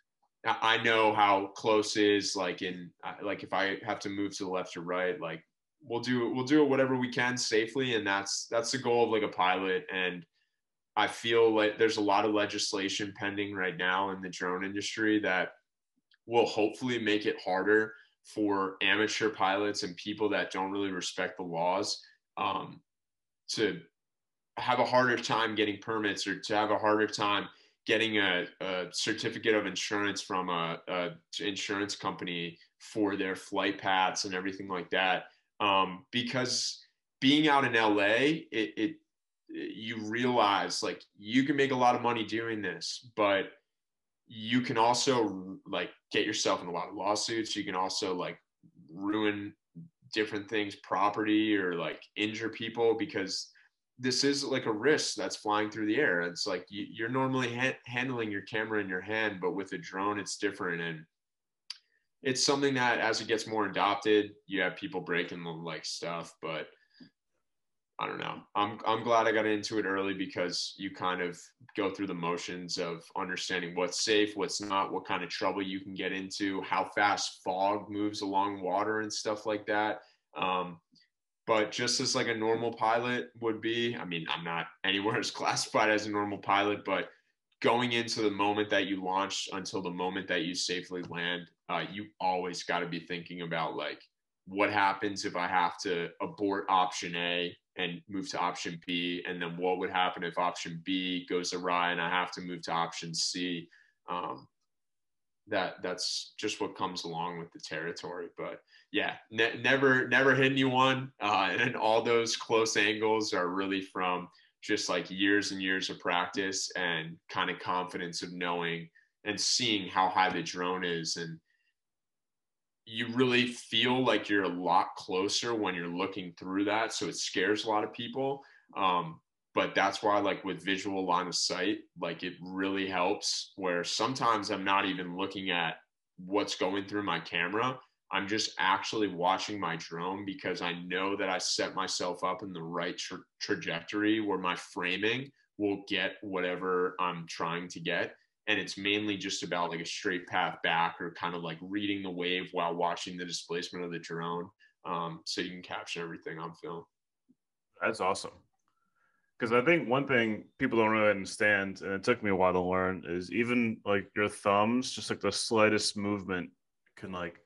I know how close is like in, uh, like if I have to move to the left or right, like we'll do, we'll do whatever we can safely. And that's, that's the goal of like a pilot. And I feel like there's a lot of legislation pending right now in the drone industry that will hopefully make it harder for amateur pilots and people that don't really respect the laws um, to have a harder time getting permits or to have a harder time getting a, a certificate of insurance from a, a, insurance company for their flight paths and everything like that. Um, because being out in la it, it you realize like you can make a lot of money doing this but you can also like get yourself in a lot of lawsuits. You can also like ruin different things, property or like injure people because this is like a risk that's flying through the air. It's like you, are normally ha- handling your camera in your hand, but with a drone, it's different. And it's something that as it gets more adopted, you have people breaking the like stuff, but I don't know. I'm I'm glad I got into it early because you kind of go through the motions of understanding what's safe, what's not, what kind of trouble you can get into, how fast fog moves along water and stuff like that. Um, but just as like a normal pilot would be, I mean, I'm not anywhere as classified as a normal pilot, but going into the moment that you launch until the moment that you safely land, uh, you always got to be thinking about like what happens if I have to abort option A and move to option B? And then what would happen if option B goes awry and I have to move to option C? Um, that that's just what comes along with the territory. But yeah, ne- never never hit anyone, uh, and all those close angles are really from just like years and years of practice and kind of confidence of knowing and seeing how high the drone is and you really feel like you're a lot closer when you're looking through that. So it scares a lot of people. Um, but that's why, like with visual line of sight, like it really helps. Where sometimes I'm not even looking at what's going through my camera. I'm just actually watching my drone because I know that I set myself up in the right tra- trajectory where my framing will get whatever I'm trying to get and it's mainly just about like a straight path back or kind of like reading the wave while watching the displacement of the drone um, so you can capture everything on film. That's awesome. Because i think one thing people don't really understand and it took me a while to learn is even like your thumbs just like the slightest movement can like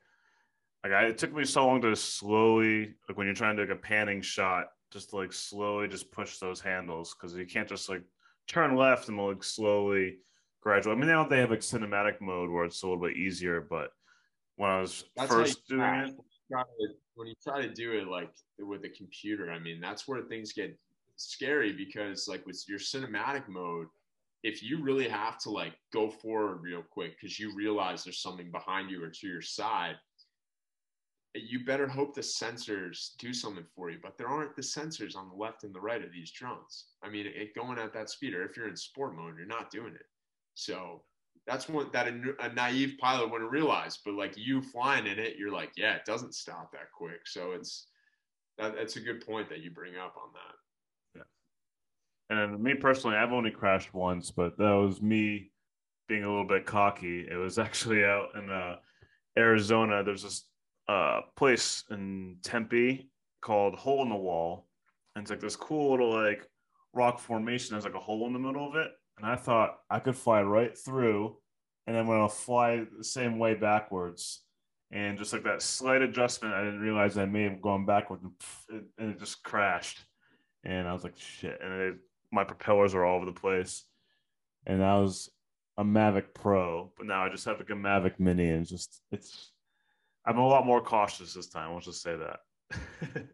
like I, it took me so long to slowly like when you're trying to like a panning shot just to, like slowly just push those handles because you can't just like turn left and like slowly gradual. I mean, now they have like cinematic mode where it's a little bit easier, but when I was that's first doing it, when you try to do it like with a computer, I mean, that's where things get scary because like with your cinematic mode, if you really have to like go forward real quick because you realize there's something behind you or to your side, you better hope the sensors do something for you. But there aren't the sensors on the left and the right of these drones. I mean, it going at that speed, or if you're in sport mode, you're not doing it. So that's what that a, a naive pilot wouldn't realize. But like you flying in it, you're like, yeah, it doesn't stop that quick. So it's that, that's a good point that you bring up on that. Yeah. And me personally, I've only crashed once, but that was me being a little bit cocky. It was actually out in uh, Arizona. There's this uh, place in Tempe called Hole in the Wall. And it's like this cool little like rock formation. There's like a hole in the middle of it and I thought I could fly right through, and I'm gonna fly the same way backwards, and just like that slight adjustment, I didn't realize I may have gone backwards, and, and it just crashed, and I was like, shit, and it, my propellers are all over the place, and that was a Mavic Pro, but now I just have like a Mavic Mini, and just it's, I'm a lot more cautious this time. I'll just say that.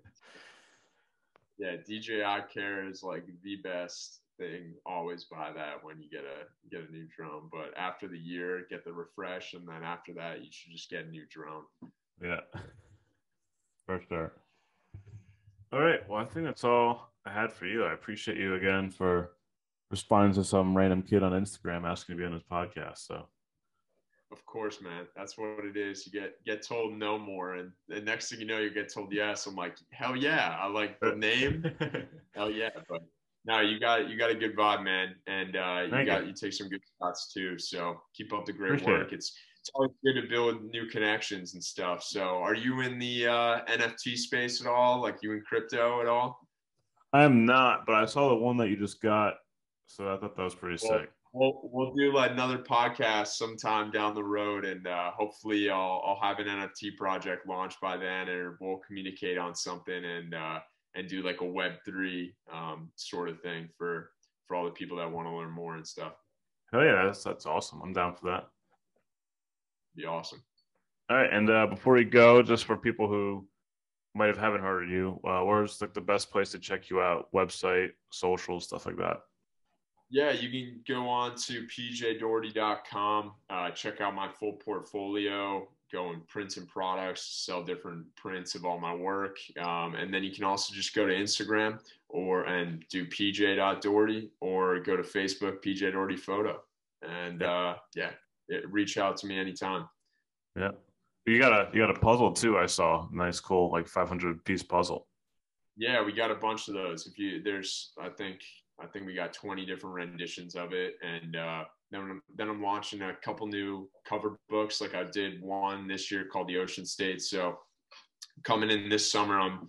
yeah, DJI Care is like the best thing. Always buy that when you get a get a new drone. But after the year, get the refresh, and then after that, you should just get a new drone. Yeah, for sure. All right. Well, I think that's all I had for you. I appreciate you again for responding to some random kid on Instagram asking to be on his podcast. So of course, man. That's what it is. You get get told no more, and the next thing you know, you get told yes. I'm like, hell yeah, I like the name. hell yeah, but no, you got you got a good vibe, man, and uh, you Thank got you. you. take some good shots too. So keep up the great Appreciate work. It. It's it's always good to build new connections and stuff. So, are you in the uh, NFT space at all? Like you in crypto at all? I am not, but I saw the one that you just got, so I thought that was pretty well, sick we'll we'll do like another podcast sometime down the road, and uh, hopefully I'll I'll have an NFT project launched by then, or we'll communicate on something and uh, and do like a Web three um, sort of thing for for all the people that want to learn more and stuff. Oh yeah, that's that's awesome. I'm down for that. Be awesome. All right, and uh, before we go, just for people who might have haven't heard of you, uh, where's like the best place to check you out? Website, social, stuff like that. Yeah, you can go on to pjdougherty.com, uh, check out my full portfolio, go and prints and products, sell different prints of all my work. Um, and then you can also just go to Instagram or and do pj.dougherty or go to Facebook, PJ Dougherty Photo. And uh, yeah, it, reach out to me anytime. Yeah. You got a you got a puzzle too, I saw. Nice, cool, like 500 piece puzzle. Yeah, we got a bunch of those. If you there's I think I think we got 20 different renditions of it, and uh, then then I'm launching a couple new cover books. Like I did one this year called The Ocean State. So coming in this summer, I'm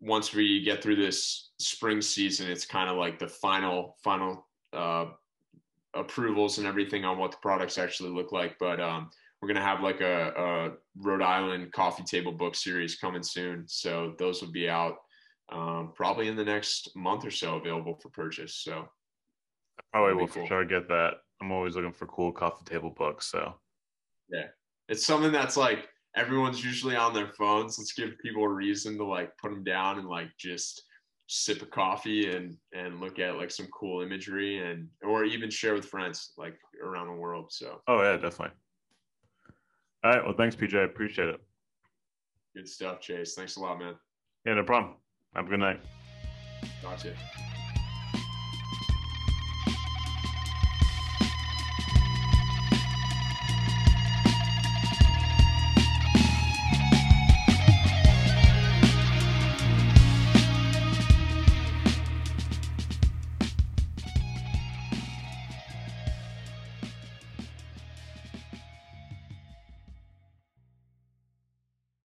once we get through this spring season, it's kind of like the final final uh, approvals and everything on what the products actually look like. But um, we're gonna have like a, a Rhode Island coffee table book series coming soon, so those will be out um, probably in the next month or so available for purchase. So probably will cool. for sure get that. I'm always looking for cool coffee table books. So yeah, it's something that's like everyone's usually on their phones. Let's give people a reason to like put them down and like just sip a coffee and and look at like some cool imagery and or even share with friends like around the world. So oh yeah, definitely. All right. Well, thanks, PJ. I appreciate it. Good stuff, Chase. Thanks a lot, man. Yeah, no problem. Have a good night. Gotcha.